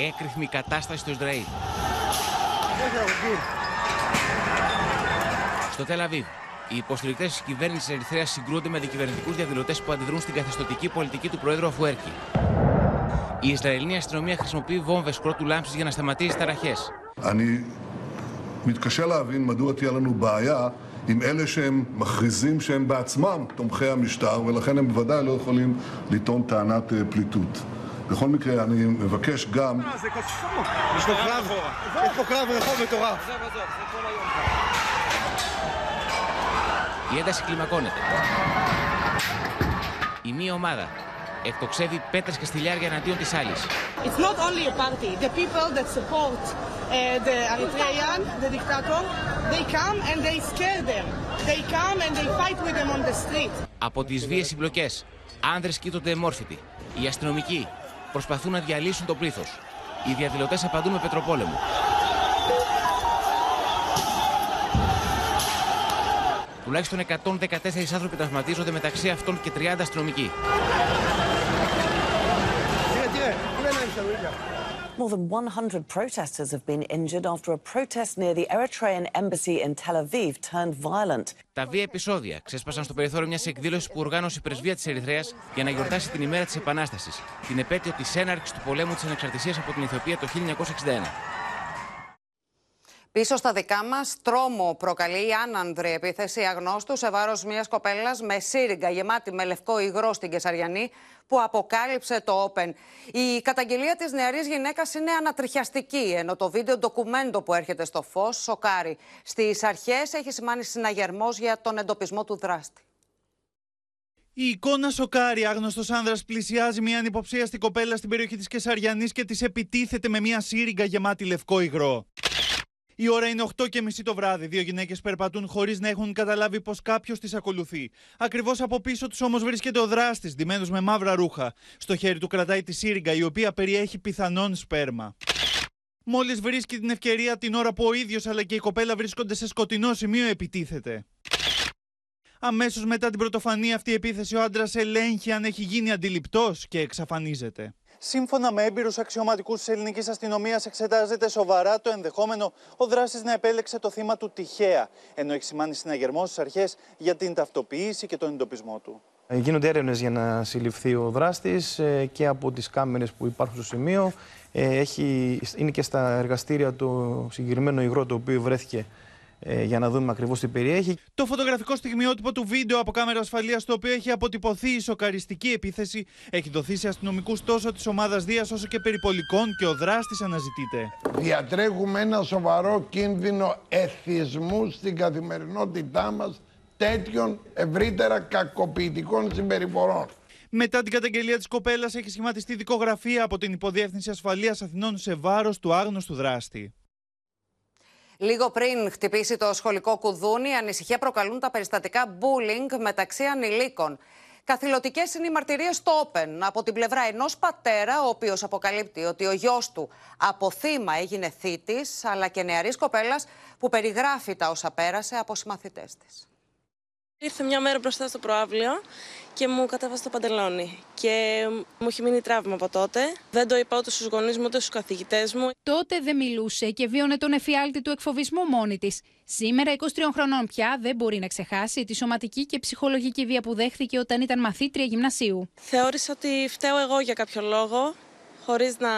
Έκρηθμη κατάσταση στο Ισραήλ. Στο Τελαβίβ, οι υποστηρικτέ τη κυβέρνηση Ερυθρέα συγκρούονται με αντικυβερνητικού διαδηλωτέ που αντιδρούν στην καθεστωτική πολιτική του Προέδρου Αφουέρκη. Η Ισραηλινή αστυνομία χρησιμοποιεί βόμβε κρότου λάμψη για να σταματήσει ταραχέ. אני מתקשה להבין מדוע תהיה לנו בעיה עם אלה שהם מכריזים שהם בעצמם תומכי המשטר, ולכן הם בוודאי לא יכולים לטעון טענת אה, פליטות. בכל מקרה, אני מבקש גם... זה קשור. יש פה קרב, יש פה קרב רחוב מטורף. Η ένταση κλιμακώνεται. Η μία ομάδα εκτοξεύει πέτρες και στυλιάρια εναντίον της άλλης. It's not only a party. The people that support uh, the Eritrean, the dictator, they come and they scare them. They come and they fight with them on the street. Από τις βίες συμπλοκές, άνδρες κοίτονται εμόρφητοι. Οι αστυνομικοί προσπαθούν να διαλύσουν το πλήθος. Οι διαδηλωτές απαντούν με πετροπόλεμο. Τουλάχιστον 114 άνθρωποι τραυματίζονται μεταξύ αυτών και 30 αστυνομικοί. More than 100 protesters have been injured after a protest near the Eritrean embassy in Tel Aviv turned violent. Τα βία επεισόδια ξέσπασαν στο περιθώριο μιας εκδήλωσης που οργάνωσε η πρεσβεία της Ερυθρέας για να γιορτάσει την ημέρα της Επανάστασης, την επέτειο της έναρξης του πολέμου της ανεξαρτησίας από την Αιθιοπία το 1961. Πίσω στα δικά μας, τρόμο προκαλεί η άνανδρη επίθεση αγνώστου σε βάρος μιας κοπέλας με σύριγγα γεμάτη με λευκό υγρό στην Κεσαριανή που αποκάλυψε το Open. Η καταγγελία της νεαρής γυναίκας είναι ανατριχιαστική, ενώ το βίντεο ντοκουμέντο που έρχεται στο φως σοκάρει. Στις αρχές έχει σημάνει συναγερμός για τον εντοπισμό του δράστη. Η εικόνα σοκάρει. Άγνωστος άνδρας πλησιάζει μια ανυποψίαστη κοπέλα στην περιοχή της Κεσαριανής και της επιτίθεται με μια σύριγγα γεμάτη λευκό υγρό. Η ώρα είναι 8 και μισή το βράδυ. Δύο γυναίκες περπατούν χωρίς να έχουν καταλάβει πως κάποιος τις ακολουθεί. Ακριβώς από πίσω τους όμως βρίσκεται ο δράστης, ντυμένος με μαύρα ρούχα. Στο χέρι του κρατάει τη σύριγγα, η οποία περιέχει πιθανόν σπέρμα. Μόλις βρίσκει την ευκαιρία την ώρα που ο ίδιος αλλά και η κοπέλα βρίσκονται σε σκοτεινό σημείο, επιτίθεται. Αμέσως μετά την πρωτοφανή αυτή επίθεση, ο άντρας ελέγχει αν έχει γίνει αντιληπτός και εξαφανίζεται. Σύμφωνα με έμπειρους αξιωματικούς της ελληνικής αστυνομίας, εξετάζεται σοβαρά το ενδεχόμενο ο δράστη να επέλεξε το θύμα του τυχαία, ενώ έχει σημάνει συναγερμό στις αρχές για την ταυτοποίηση και τον εντοπισμό του. Γίνονται έρευνες για να συλληφθεί ο δράστης και από τις κάμερες που υπάρχουν στο σημείο. Ε, έχει, είναι και στα εργαστήρια το συγκεκριμένο υγρό το οποίο βρέθηκε ε, για να δούμε ακριβώς τι περιέχει. Το φωτογραφικό στιγμιότυπο του βίντεο από κάμερα ασφαλείας, το οποίο έχει αποτυπωθεί η σοκαριστική επίθεση, έχει δοθεί σε αστυνομικούς τόσο της ομάδας Δίας όσο και περιπολικών και ο δράστης αναζητείται. Διατρέχουμε ένα σοβαρό κίνδυνο εθισμού στην καθημερινότητά μας τέτοιων ευρύτερα κακοποιητικών συμπεριφορών. Μετά την καταγγελία της κοπέλας, έχει σχηματιστεί δικογραφία από την Υποδιεύθυνση Ασφαλείας Αθηνών σε βάρος του άγνωστου δράστη. Λίγο πριν χτυπήσει το σχολικό κουδούνι, ανησυχία προκαλούν τα περιστατικά bullying μεταξύ ανηλίκων. Καθηλωτικές είναι οι μαρτυρίες στο Open από την πλευρά ενός πατέρα, ο οποίος αποκαλύπτει ότι ο γιος του από θύμα έγινε θήτης, αλλά και νεαρής κοπέλας που περιγράφει τα όσα πέρασε από συμμαθητές της. Ήρθε μια μέρα μπροστά στο προάβλιο και μου κατέβασε το παντελόνι. Και μου έχει μείνει τραύμα από τότε. Δεν το είπα ούτε στους γονείς μου ούτε στους καθηγητές μου. Τότε δεν μιλούσε και βίωνε τον εφιάλτη του εκφοβισμού μόνη της. Σήμερα, 23 χρονών πια, δεν μπορεί να ξεχάσει τη σωματική και ψυχολογική βία που δέχθηκε όταν ήταν μαθήτρια γυμνασίου. Θεώρησα ότι φταίω εγώ για κάποιο λόγο, χωρίς να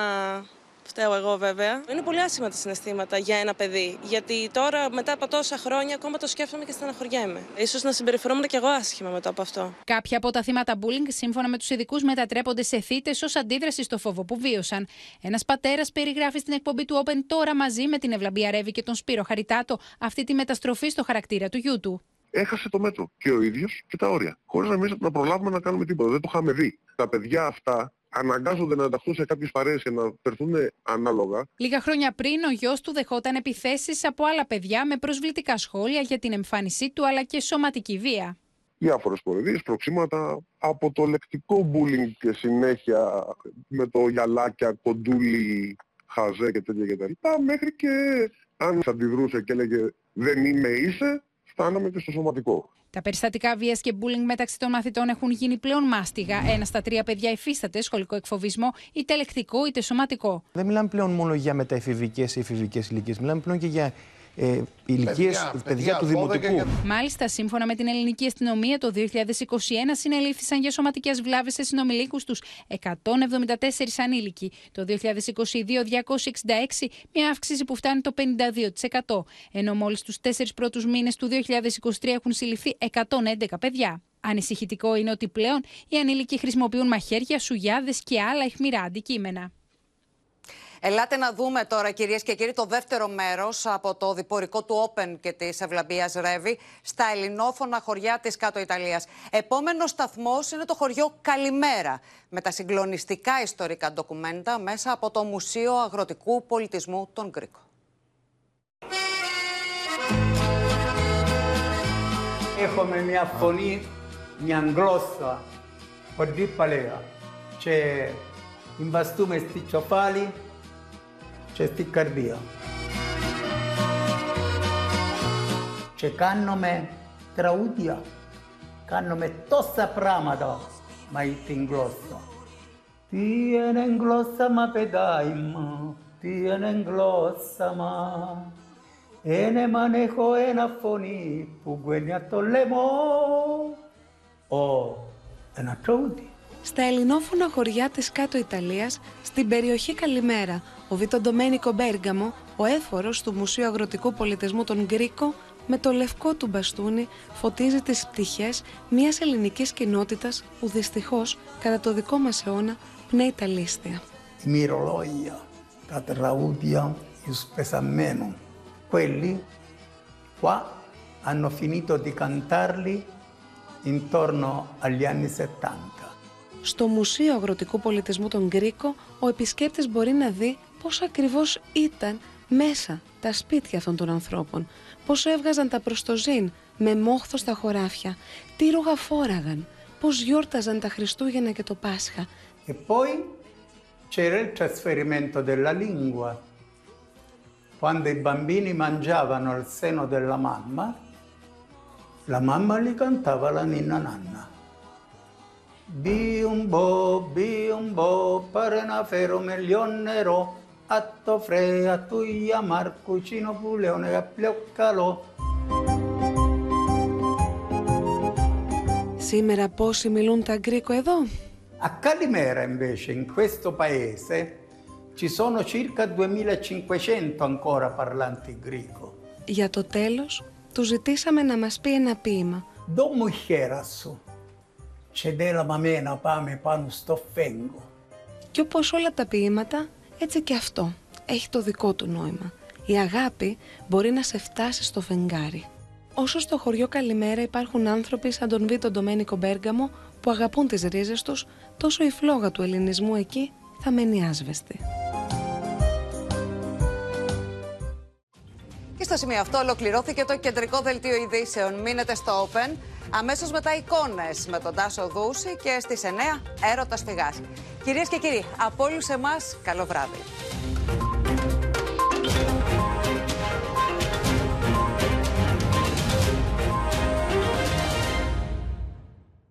Φταίω εγώ βέβαια. Είναι πολύ άσχημα τα συναισθήματα για ένα παιδί. Γιατί τώρα μετά από τόσα χρόνια ακόμα το σκέφτομαι και στεναχωριέμαι. Ίσως να συμπεριφερόμουν και εγώ άσχημα μετά από αυτό. Κάποια από τα θύματα bullying, σύμφωνα με τους ειδικούς, μετατρέπονται σε θύτες ως αντίδραση στο φόβο που βίωσαν. Ένας πατέρας περιγράφει στην εκπομπή του Open τώρα μαζί με την Ευλαμπία Ρεύη και τον Σπύρο Χαριτάτο αυτή τη μεταστροφή στο χαρακτήρα του γιού του. Έχασε το μέτρο και ο ίδιος και τα όρια. Χωρίς να εμείς να προλάβουμε να κάνουμε τίποτα. Δεν το είχαμε δει. Τα παιδιά αυτά αναγκάζονται να ενταχθούν σε κάποιες παρέες και να φερθούν ανάλογα. Λίγα χρόνια πριν, ο γιος του δεχόταν επιθέσεις από άλλα παιδιά με προσβλητικά σχόλια για την εμφάνισή του αλλά και σωματική βία. Διάφορες κοροϊδίες, προξήματα από το λεκτικό bullying και συνέχεια με το γυαλάκια, κοντούλι, χαζέ και τέτοια κτλ. Μέχρι και αν αντιδρούσε και έλεγε Δεν είμαι είσαι, φτάναμε και στο σωματικό. Τα περιστατικά βίας και bullying μεταξύ των μαθητών έχουν γίνει πλέον μάστιγα. Ένα στα τρία παιδιά υφίσταται σχολικό εκφοβισμό, είτε λεκτικό είτε σωματικό. Δεν μιλάμε πλέον μόνο για μεταεφηβικές ή εφηβικές ηλικίες. Μιλάμε πλέον και για ε, ηλικίες παιδιά, παιδιά, του δημοτικού. Μάλιστα, σύμφωνα με την ελληνική αστυνομία, το 2021 συνελήφθησαν για σωματικές βλάβες σε συνομιλίκους τους 174 ανήλικοι. Το 2022, 266, μια αύξηση που φτάνει το 52%. Ενώ μόλις τους τέσσερις πρώτους μήνες του 2023 έχουν συλληφθεί 111 παιδιά. Ανησυχητικό είναι ότι πλέον οι ανήλικοι χρησιμοποιούν μαχαίρια, σουγιάδες και άλλα αιχμηρά αντικείμενα. Ελάτε να δούμε τώρα κυρίες και κύριοι το δεύτερο μέρος από το διπορικό του Open και της Ευλαμπίας Ρεύη στα ελληνόφωνα χωριά της Κάτω Ιταλίας. Επόμενος σταθμός είναι το χωριό Καλημέρα με τα συγκλονιστικά ιστορικά ντοκουμέντα μέσα από το Μουσείο Αγροτικού Πολιτισμού των Γκρίκων. Έχουμε μια φωνή, μια γλώσσα πολύ παλαιά και εμβαστούμε στη τσοφάλι και στη καρδία. Και κάνουμε τραγούδια. Κάνουμε τόσα πράγματα με την γλώσσα. Τι είναι γλώσσα μα παιδάκι μου, τι είναι γλώσσα μα. Είναι μαν έχω ένα φωνή που γκουένει από το λαιμό. Ω, ένα τραγούδι. Στα ελληνόφωνα χωριά της κάτω Ιταλίας, στην περιοχή Καλημέρα, ο Βίτο Ντομένικο Μπέργαμο, ο έφορος του Μουσείου Αγροτικού Πολιτισμού των Γκρίκο, με το λευκό του μπαστούνι φωτίζει τις πτυχές μιας ελληνικής κοινότητας που δυστυχώς, κατά το δικό μας αιώνα, πνέει τα λίστια. I μυρολόγια, τα τραγούδια, οι σπεσαμένοι. Quelli qua hanno finito di cantarli intorno agli anni 70. Στο Μουσείο Αγροτικού Πολιτισμού των Γκρίκο, ο επισκέπτης μπορεί να δει πώς ακριβώς ήταν μέσα τα σπίτια αυτών των ανθρώπων, πώς έβγαζαν τα προστοζήν με μόχθο στα χωράφια, τι ρούγα φόραγαν, πώς γιόρταζαν τα Χριστούγεννα και το Πάσχα. E poi c'era il trasferimento della lingua. Quando i bambini mangiavano al seno della mamma, la mamma li cantava la ninna nanna. Biumbo, biumbo, parena fero meglionero, Σήμερα πόσοι μιλούν τα Αγγρίκο εδώ; A Calimera invece, in questo paese, ci sono 2500 ancora. Για το τέλος, του ζητήσαμε να μας πει ένα ποίημα. Δόμο χέρασο, τσεδέλα μαμένα πάμε πάνω στο φέγγο. Και όπως όλα τα ποίηματα, έτσι και αυτό έχει το δικό του νόημα. Η αγάπη μπορεί να σε φτάσει στο φεγγάρι. Όσο στο χωριό Καλημέρα υπάρχουν άνθρωποι σαν τον Βίτο Ντομένικο Μπέργαμο που αγαπούν τις ρίζες τους, τόσο η φλόγα του ελληνισμού εκεί θα μένει άσβεστη. Και στο σημείο αυτό ολοκληρώθηκε το κεντρικό δελτίο ειδήσεων. Μείνετε στο Open. Αμέσως μετά εικόνες με τον Τάσο Δούση και στις 9 έρωτας φυγάς. Κυρίες και κύριοι, από όλους εμάς, καλό βράδυ.